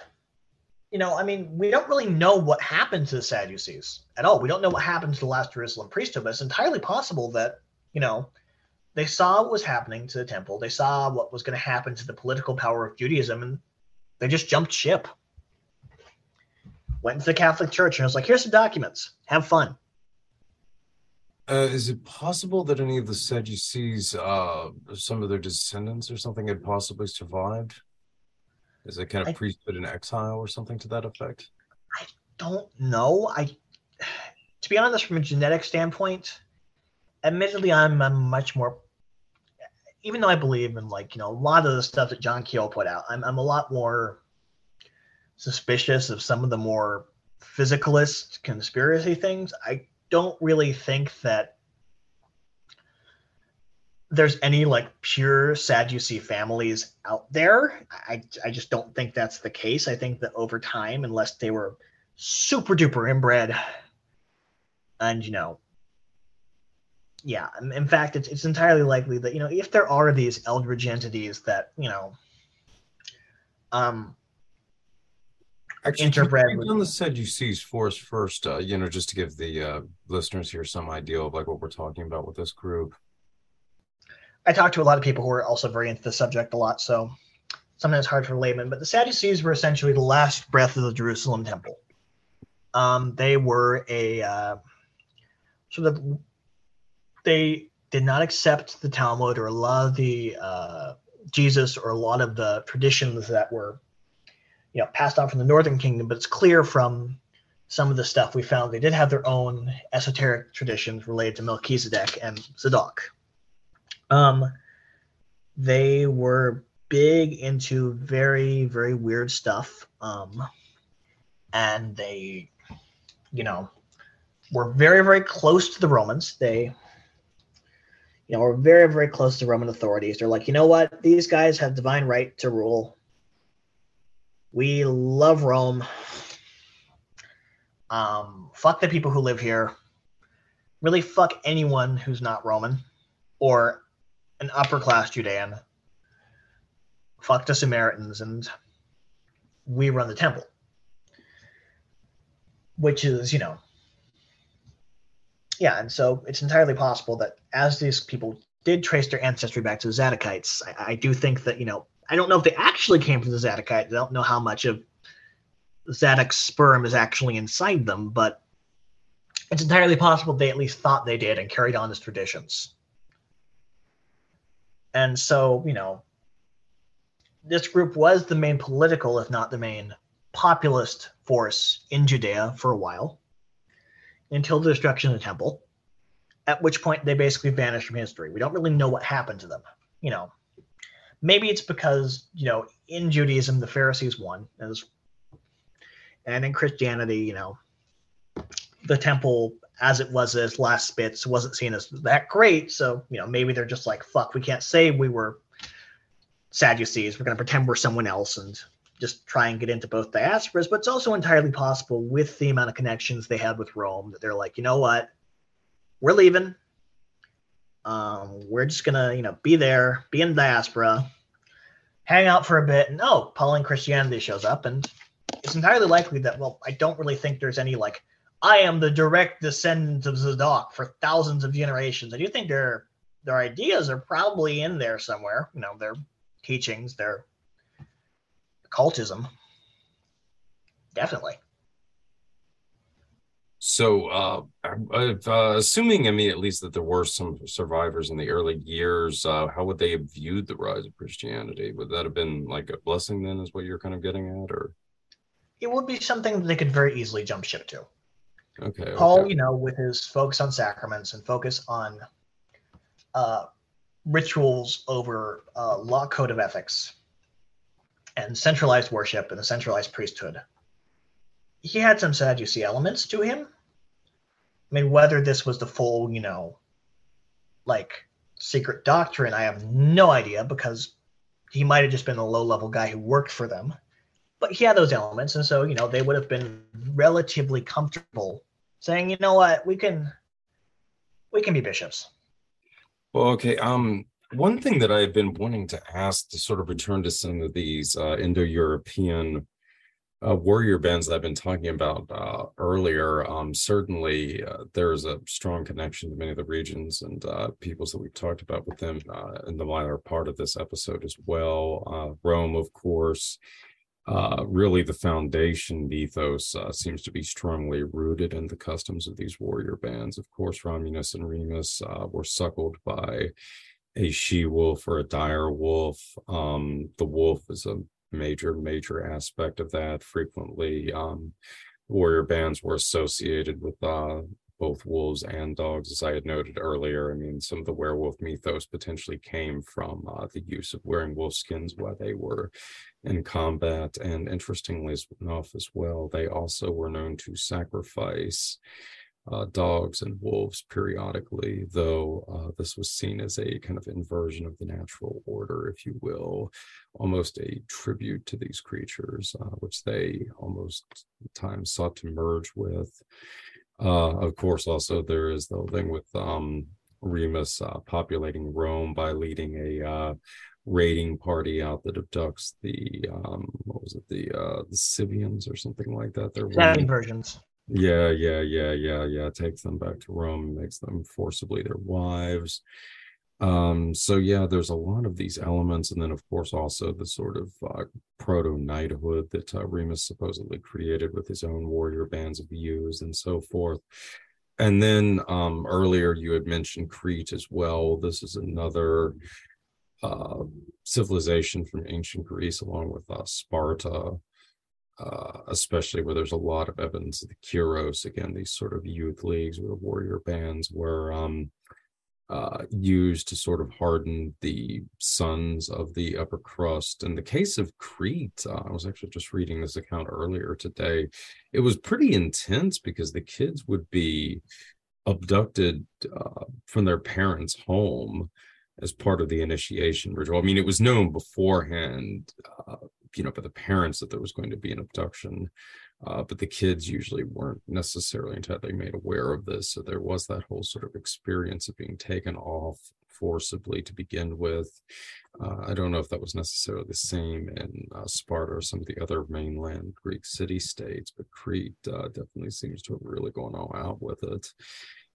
you know, I mean, we don't really know what happened to the Sadducees at all. We don't know what happened to the last Jerusalem priesthood, but it's entirely possible that, you know, they saw what was happening to the temple. They saw what was going to happen to the political power of Judaism, and they just jumped ship. Went to the Catholic Church and was like, here's some documents. Have fun. Uh, is it possible that any of the Sadducees, uh, some of their descendants or something, had possibly survived? Is it kind of I- priesthood in exile or something to that effect? I don't know. I, to be honest, from a genetic standpoint, admittedly, I'm, I'm much more. Even though I believe in like you know a lot of the stuff that John Keel put out, I'm I'm a lot more suspicious of some of the more physicalist conspiracy things. I don't really think that there's any like pure Sadducee families out there. I, I just don't think that's the case. I think that over time, unless they were super duper inbred, and you know, yeah, in fact, it's, it's entirely likely that you know if there are these eldridge entities that you know, um, Actually, interbred with- down the Sadducees for first, uh, you know, just to give the uh, listeners here some idea of like what we're talking about with this group. I talked to a lot of people who are also very into the subject a lot, so sometimes hard for laymen. But the Sadducees were essentially the last breath of the Jerusalem temple. Um, they were a uh, sort of they did not accept the Talmud or a lot of the uh, Jesus or a lot of the traditions that were you know passed on from the Northern Kingdom. But it's clear from some of the stuff we found they did have their own esoteric traditions related to Melchizedek and Zadok. Um, they were big into very, very weird stuff. Um, and they, you know, were very, very close to the Romans. They, you know, were very, very close to Roman authorities. They're like, you know what? These guys have divine right to rule. We love Rome. Um, fuck the people who live here. Really, fuck anyone who's not Roman or an upper class Judean. Fuck the Samaritans, and we run the temple. Which is, you know, yeah, and so it's entirely possible that as these people did trace their ancestry back to the Zadokites, I, I do think that, you know, I don't know if they actually came from the Zadokites. I don't know how much of Zadok's sperm is actually inside them, but it's entirely possible they at least thought they did and carried on as traditions. And so, you know, this group was the main political, if not the main populist force in Judea for a while until the destruction of the temple, at which point they basically vanished from history. We don't really know what happened to them. You know, maybe it's because, you know, in Judaism, the Pharisees won, as, and in Christianity, you know, the temple as it was its last bits wasn't seen as that great. So, you know, maybe they're just like, fuck, we can't say we were Sadducees. We're going to pretend we're someone else and just try and get into both diasporas. But it's also entirely possible with the amount of connections they had with Rome that they're like, you know what? We're leaving. Um, we're just to, you know, be there, be in diaspora, hang out for a bit. And oh, Pauline Christianity shows up. And it's entirely likely that, well, I don't really think there's any like, I am the direct descendant of Zadok for thousands of generations. I do think their their ideas are probably in there somewhere. You know, their teachings, their cultism. Definitely. So, uh, uh, assuming, I mean, at least that there were some survivors in the early years, uh, how would they have viewed the rise of Christianity? Would that have been like a blessing then, is what you're kind of getting at, or? It would be something that they could very easily jump ship to. Okay. Paul, okay. you know, with his focus on sacraments and focus on uh, rituals over uh, law code of ethics and centralized worship and a centralized priesthood, he had some Sadducee elements to him. I mean, whether this was the full, you know, like secret doctrine, I have no idea because he might have just been a low level guy who worked for them. But he had those elements, and so you know they would have been relatively comfortable saying, you know what, we can we can be bishops. Well, okay. Um, one thing that I've been wanting to ask to sort of return to some of these uh, Indo-European uh, warrior bands that I've been talking about uh, earlier. Um, certainly, uh, there's a strong connection to many of the regions and uh, peoples that we've talked about with them uh, in the latter part of this episode as well. Uh, Rome, of course. Really, the foundation ethos seems to be strongly rooted in the customs of these warrior bands. Of course, Romulus and Remus were suckled by a she wolf or a dire wolf. Um, the wolf is a major, major aspect of that. Frequently, um, warrior bands were associated with uh, both wolves and dogs, as I had noted earlier. I mean, some of the werewolf mythos potentially came from uh, the use of wearing wolf skins while they were in combat. And interestingly enough, as well, they also were known to sacrifice uh, dogs and wolves periodically, though uh, this was seen as a kind of inversion of the natural order, if you will, almost a tribute to these creatures, uh, which they almost at times sought to merge with. Uh, of course, also there is the thing with um, Remus uh, populating Rome by leading a uh, raiding party out that abducts the um, what was it the uh, the Scythians or something like that. They're Seven versions. Yeah, yeah, yeah, yeah, yeah. Takes them back to Rome, makes them forcibly their wives. Um, so yeah, there's a lot of these elements, and then of course also the sort of uh, proto knighthood that uh, Remus supposedly created with his own warrior bands of youths and so forth. And then um, earlier you had mentioned Crete as well. This is another uh, civilization from ancient Greece, along with uh, Sparta, uh, especially where there's a lot of evidence of the Koryos, again, these sort of youth leagues or warrior bands were um, uh, used to sort of harden the sons of the upper crust. In the case of Crete, uh, I was actually just reading this account earlier today. It was pretty intense because the kids would be abducted uh, from their parents' home as part of the initiation ritual. I mean, it was known beforehand uh, you know, by the parents that there was going to be an abduction. Uh, but the kids usually weren't necessarily entirely made aware of this. So there was that whole sort of experience of being taken off forcibly to begin with. Uh, I don't know if that was necessarily the same in uh, Sparta or some of the other mainland Greek city states, but Crete uh, definitely seems to have really gone all out with it.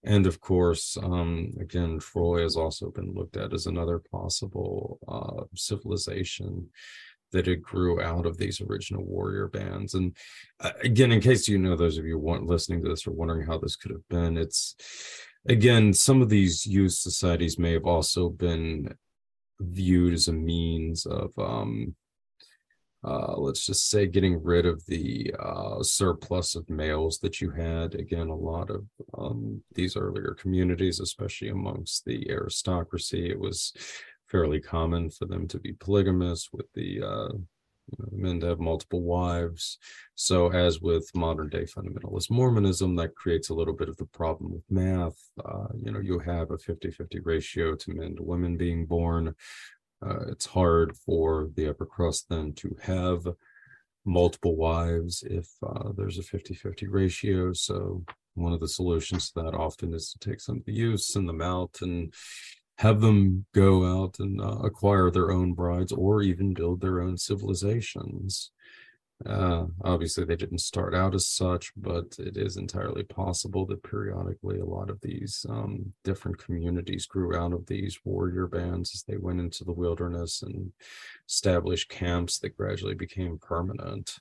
And of course, um, again, Troy has also been looked at as another possible uh, civilization that it grew out of these original warrior bands. And uh, again, in case you know, those of you want listening to this or wondering how this could have been, it's again, some of these youth societies may have also been viewed as a means of um, uh, let's just say getting rid of the uh, surplus of males that you had. Again, a lot of um, these earlier communities, especially amongst the aristocracy, it was fairly common for them to be polygamous with the uh, you know, men to have multiple wives. So, as with modern day fundamentalist Mormonism, that creates a little bit of the problem with math. Uh, you know, you have a 50 50 ratio to men to women being born. Uh, it's hard for the upper crust then to have multiple wives if uh, there's a 50 50 ratio. So, one of the solutions to that often is to take some of the youths, send them out, and have them go out and uh, acquire their own brides or even build their own civilizations. Uh, obviously, they didn't start out as such, but it is entirely possible that periodically a lot of these um, different communities grew out of these warrior bands as they went into the wilderness and established camps that gradually became permanent.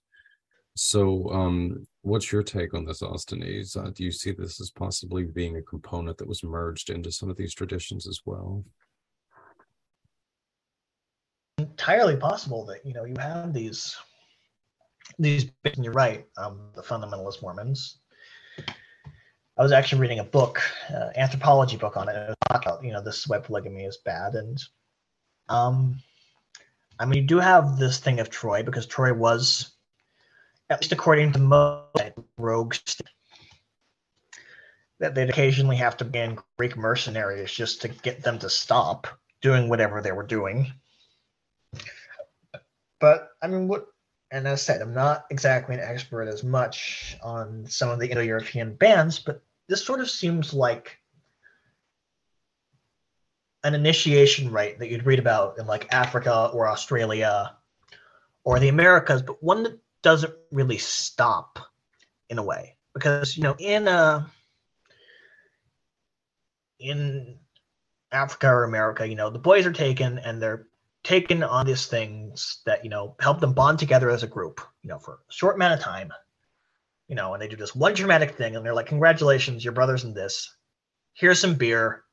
So, um, what's your take on this, Ostanes? Uh, do you see this as possibly being a component that was merged into some of these traditions as well? Entirely possible that you know you have these these. And you're right. Um, the fundamentalist Mormons. I was actually reading a book, uh, anthropology book on it. it about you know this web polygamy is bad, and um, I mean you do have this thing of Troy because Troy was at least according to most rogues, that they'd occasionally have to ban Greek mercenaries just to get them to stop doing whatever they were doing. But I mean, what? And as I said, I'm not exactly an expert as much on some of the Indo-European bands, but this sort of seems like an initiation rite that you'd read about in like Africa or Australia or the Americas, but one that doesn't really stop in a way because you know in uh in Africa or America, you know, the boys are taken and they're taken on these things that, you know, help them bond together as a group, you know, for a short amount of time. You know, and they do this one dramatic thing and they're like, Congratulations, your brother's in this. Here's some beer.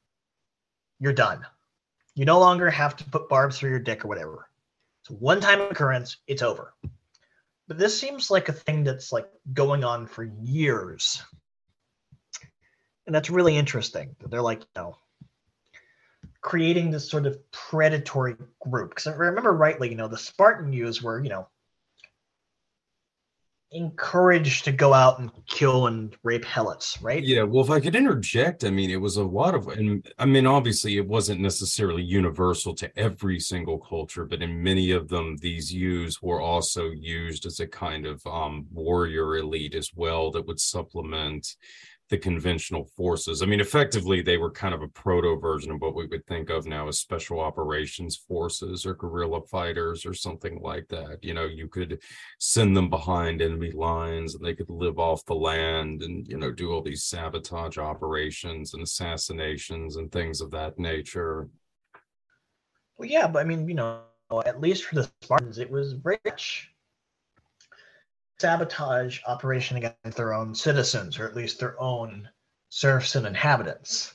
You're done. You no longer have to put barbs through your dick or whatever. It's a one time occurrence, it's over. But this seems like a thing that's like going on for years. And that's really interesting. They're like, you know, creating this sort of predatory group. Because I remember rightly, you know, the Spartan youths were, you know, encouraged to go out and kill and rape helots, right? Yeah, well, if I could interject, I mean, it was a lot of, and I mean, obviously, it wasn't necessarily universal to every single culture, but in many of them, these Yus were also used as a kind of um, warrior elite as well that would supplement the conventional forces. I mean, effectively, they were kind of a proto version of what we would think of now as special operations forces or guerrilla fighters or something like that. You know, you could send them behind enemy lines and they could live off the land and, you know, do all these sabotage operations and assassinations and things of that nature. Well, yeah, but I mean, you know, at least for the Spartans, it was rich sabotage operation against their own citizens, or at least their own serfs and inhabitants.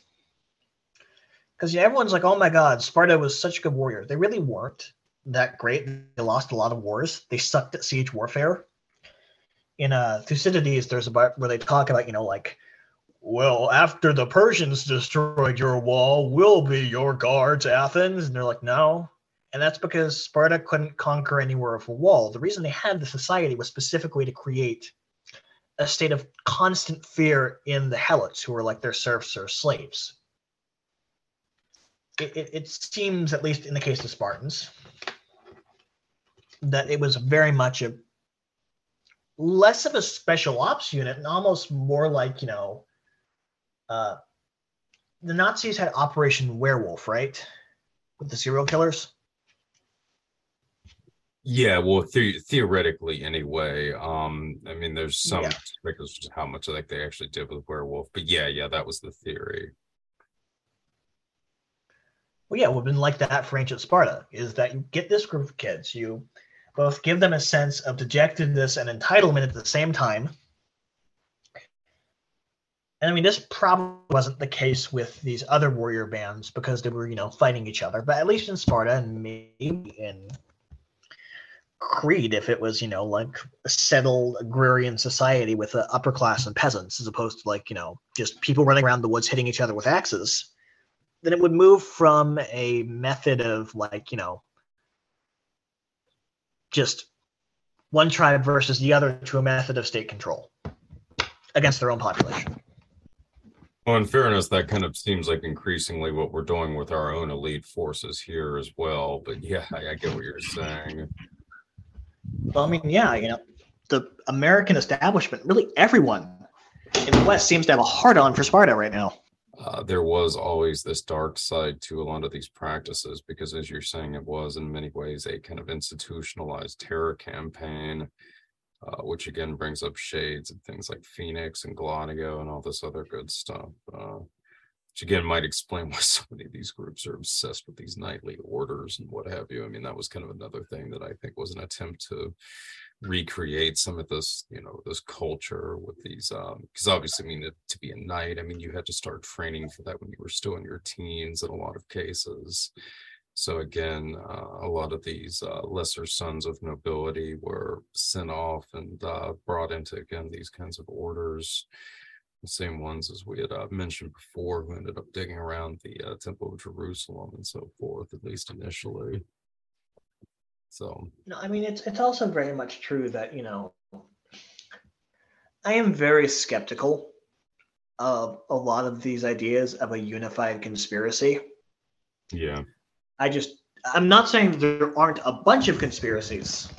Because yeah, everyone's like, oh my god, Sparta was such a good warrior. They really weren't that great. They lost a lot of wars. They sucked at siege warfare. In uh, Thucydides, there's a part where they talk about, you know, like, well, after the Persians destroyed your wall, we'll be your guards, Athens. And they're like, no, and that's because Sparta couldn't conquer anywhere of a wall. The reason they had the society was specifically to create a state of constant fear in the Helots, who were like their serfs or slaves. It, it, it seems, at least in the case of Spartans, that it was very much a less of a special ops unit and almost more like, you know, uh, the Nazis had Operation Werewolf, right? With the serial killers. Yeah, well, the- theoretically, anyway. Um, I mean, there's some Yeah. to how much like they actually did with werewolf, but yeah, yeah, that was the theory. Well, yeah, it would have been like that for ancient Sparta, is that you get this group of kids, you both give them a sense of dejectedness and entitlement at the same time. And I mean, this probably wasn't the case with these other warrior bands because they were, you know, fighting each other. But at least in Sparta and maybe in Crete, if it was, you know, like a settled agrarian society with an upper class and peasants, as opposed to like, you know, just people running around the woods hitting each other with axes, then it would move from a method of like, you know, just one tribe versus the other to a method of state control against their own population. Well, in fairness, that kind of seems like increasingly what we're doing with our own elite forces here as well. But yeah, I, I get what you're saying. Well, I mean, yeah, you know, the American establishment, really everyone in the West seems to have a hard on for Sparta right now. Uh, there was always this dark side to a lot of these practices because, as you're saying, it was in many ways a kind of institutionalized terror campaign, uh, which again brings up shades of things like Phoenix and Gladio and all this other good stuff. Uh, which again might explain why so many of these groups are obsessed with these nightly orders and what have you. I mean, that was kind of another thing that I think was an attempt to recreate some of this, you know, this culture with these, um, because obviously, I mean, it, to be a knight, I mean, you had to start training for that when you were still in your teens in a lot of cases. So again, uh, a lot of these uh, lesser sons of nobility were sent off and uh, brought into again these kinds of orders the same ones as we had uh, mentioned before, who ended up digging around the uh, Temple of Jerusalem and so forth, at least initially. So, No, I mean it's it's also very much true that you know I am very skeptical of a lot of these ideas of a unified conspiracy. yeah, I just I'm not saying there aren't a bunch of conspiracies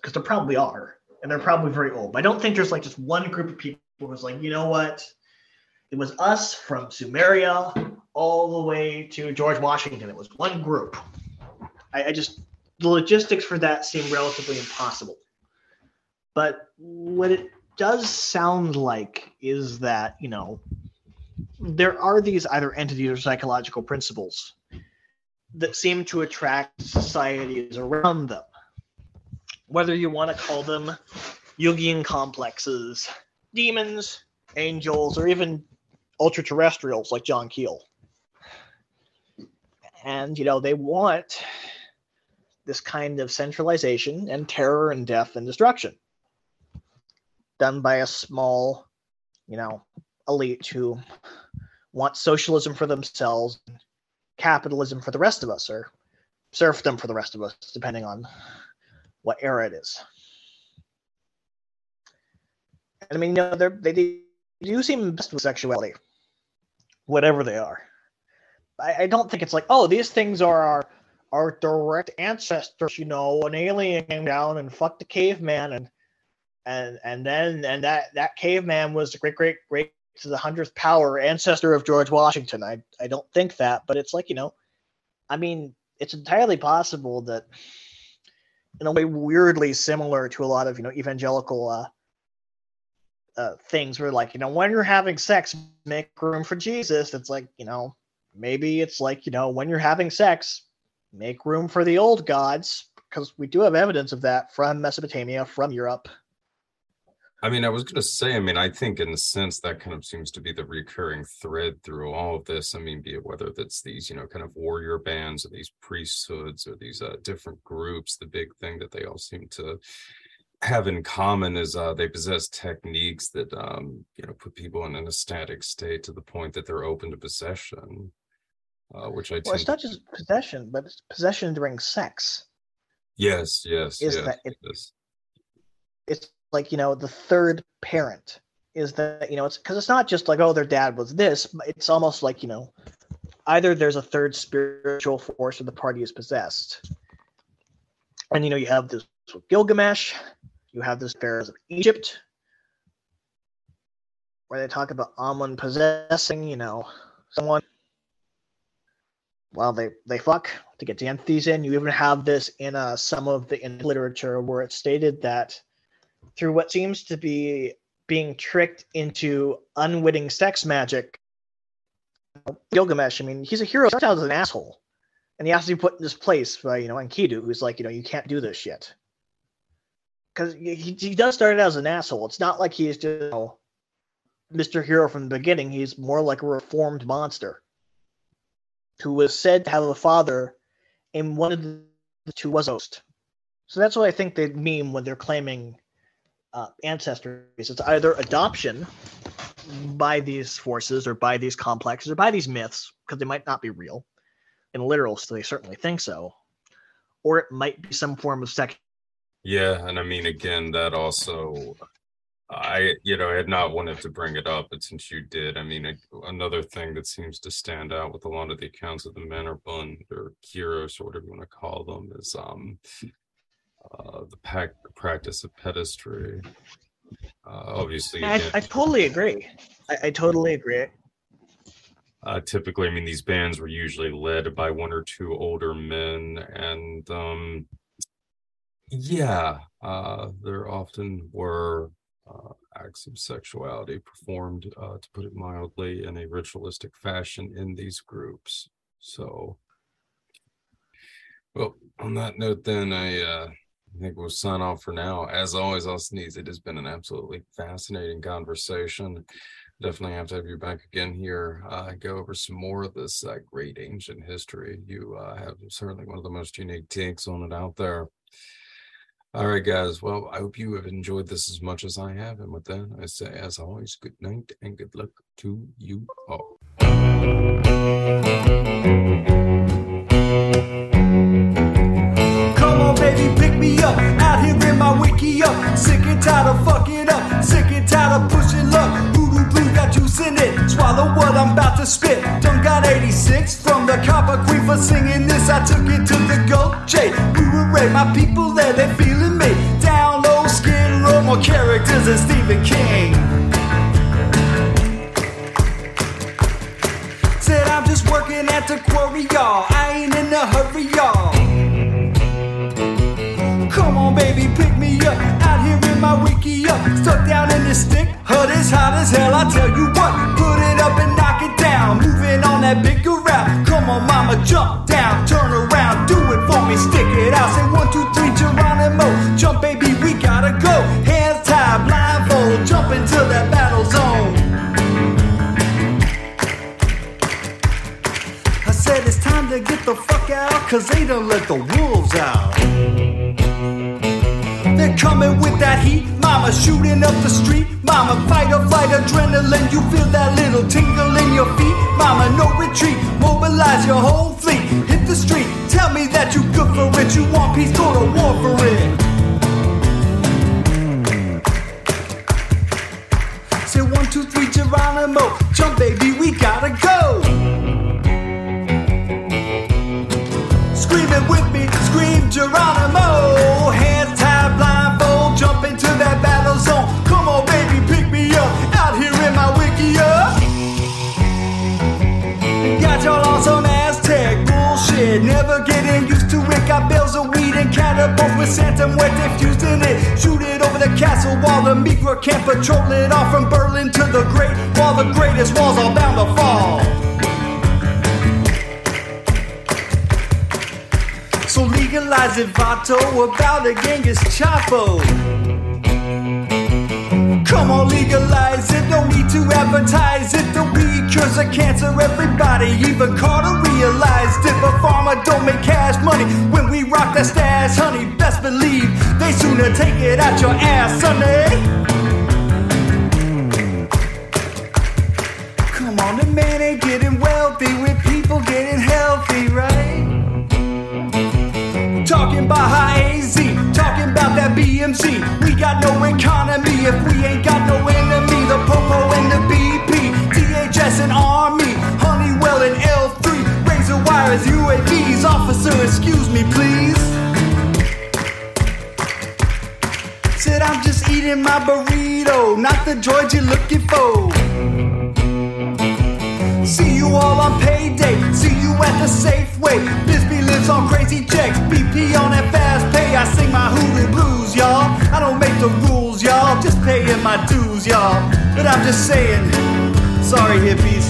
because there probably are, and they're probably very old. But I don't think there's like just one group of people who's like, you know what? It was us from Sumeria all the way to George Washington. It was one group. I, I just the logistics for that seem relatively impossible. But what it does sound like is that, you know, there are these either entities or psychological principles that seem to attract societies around them. Whether you want to call them Jungian complexes, demons, angels, or even ultra terrestrials like John Keel. And, you know, they want this kind of centralization and terror and death and destruction done by a small, you know, elite who want socialism for themselves, capitalism for the rest of us, or serfdom for the rest of us, depending on what era it is. I mean, you know, they they do seem obsessed with sexuality, whatever they are. I, I don't think it's like, oh, these things are our our direct ancestors. You know, an alien came down and fucked a caveman, and and and then and that that caveman was the great great great to the hundredth power ancestor of George Washington. I I don't think that, but it's like you know, I mean, it's entirely possible that in a way weirdly similar to a lot of you know evangelical uh, uh, things where like you know when you're having sex make room for jesus it's like you know maybe it's like you know when you're having sex make room for the old gods because we do have evidence of that from mesopotamia from europe I mean, I was going to say, I mean, I think in a sense that kind of seems to be the recurring thread through all of this. I mean, be it whether that's these, you know, kind of warrior bands or these priesthoods or these uh, different groups, the big thing that they all seem to have in common is uh, they possess techniques that, um, you know, put people in an ecstatic state to the point that they're open to possession, uh, which I well it's not just possession but it's possession during sex Yes, yes, Is yes, that it- yes. it's like you know the third parent is that you know it's because it's not just like oh their dad was this but it's almost like you know either there's a third spiritual force or the party is possessed and you know you have this with gilgamesh you have this pharaohs of egypt where they talk about amun possessing you know someone well they they fuck to get the entities in you even have this in uh, some of the in literature where it's stated that through what seems to be being tricked into unwitting sex magic. Gilgamesh, I mean, he's a hero, starts out as an asshole. And he has to be put in this place by, you know, Enkidu, who's like, you know, you can't do this shit. Because he, he does start out as an asshole. It's not like he's just, you know, Mr. Hero from the beginning. He's more like a reformed monster who was said to have a father and one of the two was host. So that's what I think they mean when they're claiming uh. It's either adoption by these forces or by these complexes or by these myths, because they might not be real. In literal, so they certainly think so. Or it might be some form of sex. Yeah, and I mean, again, that also, I, you know, I had not wanted to bring it up, but since you did, I mean, a- another thing that seems to stand out with a lot of the accounts of the men or Bund or Koryos, or whatever you want to call them, is um, uh, the pac- practice of pederasty. Uh, obviously, I, I totally agree. I, I totally agree. uh, typically, I mean, these bands were usually led by one or two older men, and um, yeah, uh, there often were uh, acts of sexuality performed, uh, to put it mildly, in a ritualistic fashion in these groups. So, well, on that note, then I uh, think we'll sign off for now. As always, Ostanes, it has been an absolutely fascinating conversation definitely have to have you back again here. Uh, go over some more of this uh, great ancient history. You uh, have certainly one of the most unique takes on it out there. All right, guys. Well, I hope you have enjoyed this as much as I have. And with that, I say, as always, good night and good luck to you all. Come on, baby, pick me up. Out here in my wiki up. Sick and tired of fucking up. Sick and tired of pushing in it. Swallow what I'm about to spit. Done got 86 from the copper queen for singing this. I took it to the goat J. We were raid. My people there, they feeling me. Down low, skin row, more characters than Stephen King. Said I'm just working at the quarry, y'all. I ain't in a hurry, y'all. Come on, baby, pick me up. In my wiki up. Stuck down in this stick. Hut is hot as hell, I tell you what. Put it up and knock it down. Moving on that bigger route. Come on, mama, jump down. Turn around, do it for me. Stick it out. Say one, two, three, Geronimo. Jump, baby, we gotta go. Hands tied, blindfold. Jump into that battle zone. I said it's time to get the fuck out, cause they done let the wolves out. They're coming with that heat, mama shooting up the street. Mama, fight or flight adrenaline, you feel that little tingle in your feet. Mama, no retreat, mobilize your whole fleet. Hit the street, tell me that you good for it. You want peace, go to war for it. Say one, two, three, Geronimo. Jump, baby, we gotta go. Screaming with me, scream Geronimo. That battle zone. Come on, baby, pick me up. Out here in my wiki up. Got y'all on some Aztec bullshit. Never getting used to it. Got bales of weed and catapults with Santa Muerte fused in it. Shoot it over the castle wall. The Migra can't patrol it all from Berlin to the Great Wall. The greatest walls are bound to fall. So legalize it, Vato, about a Genghis Chapo. Come on, legalize it, no need to advertise it. The weed cures of cancer, everybody, even Carter realized it. But pharma don't make cash money when we rock that stash, honey. Best believe they sooner take it out your ass, honey. Come on, the man ain't getting wealthy with people getting healthy, right? Talking about high AZ, talking about that BMC. We got no economy if we ain't got no enemy. The Popo and the BP, DHS and Army, Honeywell and L3, razor wires, UAVs. Officer, excuse me, please. Said I'm just eating my burrito, not the droid you're looking for. See you all on payday. See you at the Safeway. Bisbee lives on crazy checks. BP on that fast pay. I sing my hoodoo blues, y'all. I don't make the rules, y'all. Just paying my dues, y'all. But I'm just saying, sorry, hippies.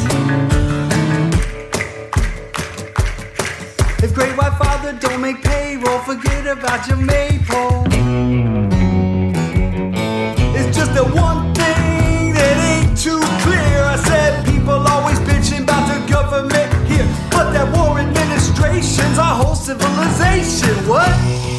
If great white father don't make payroll, forget about your maypole. It's just that one our whole civilization. What?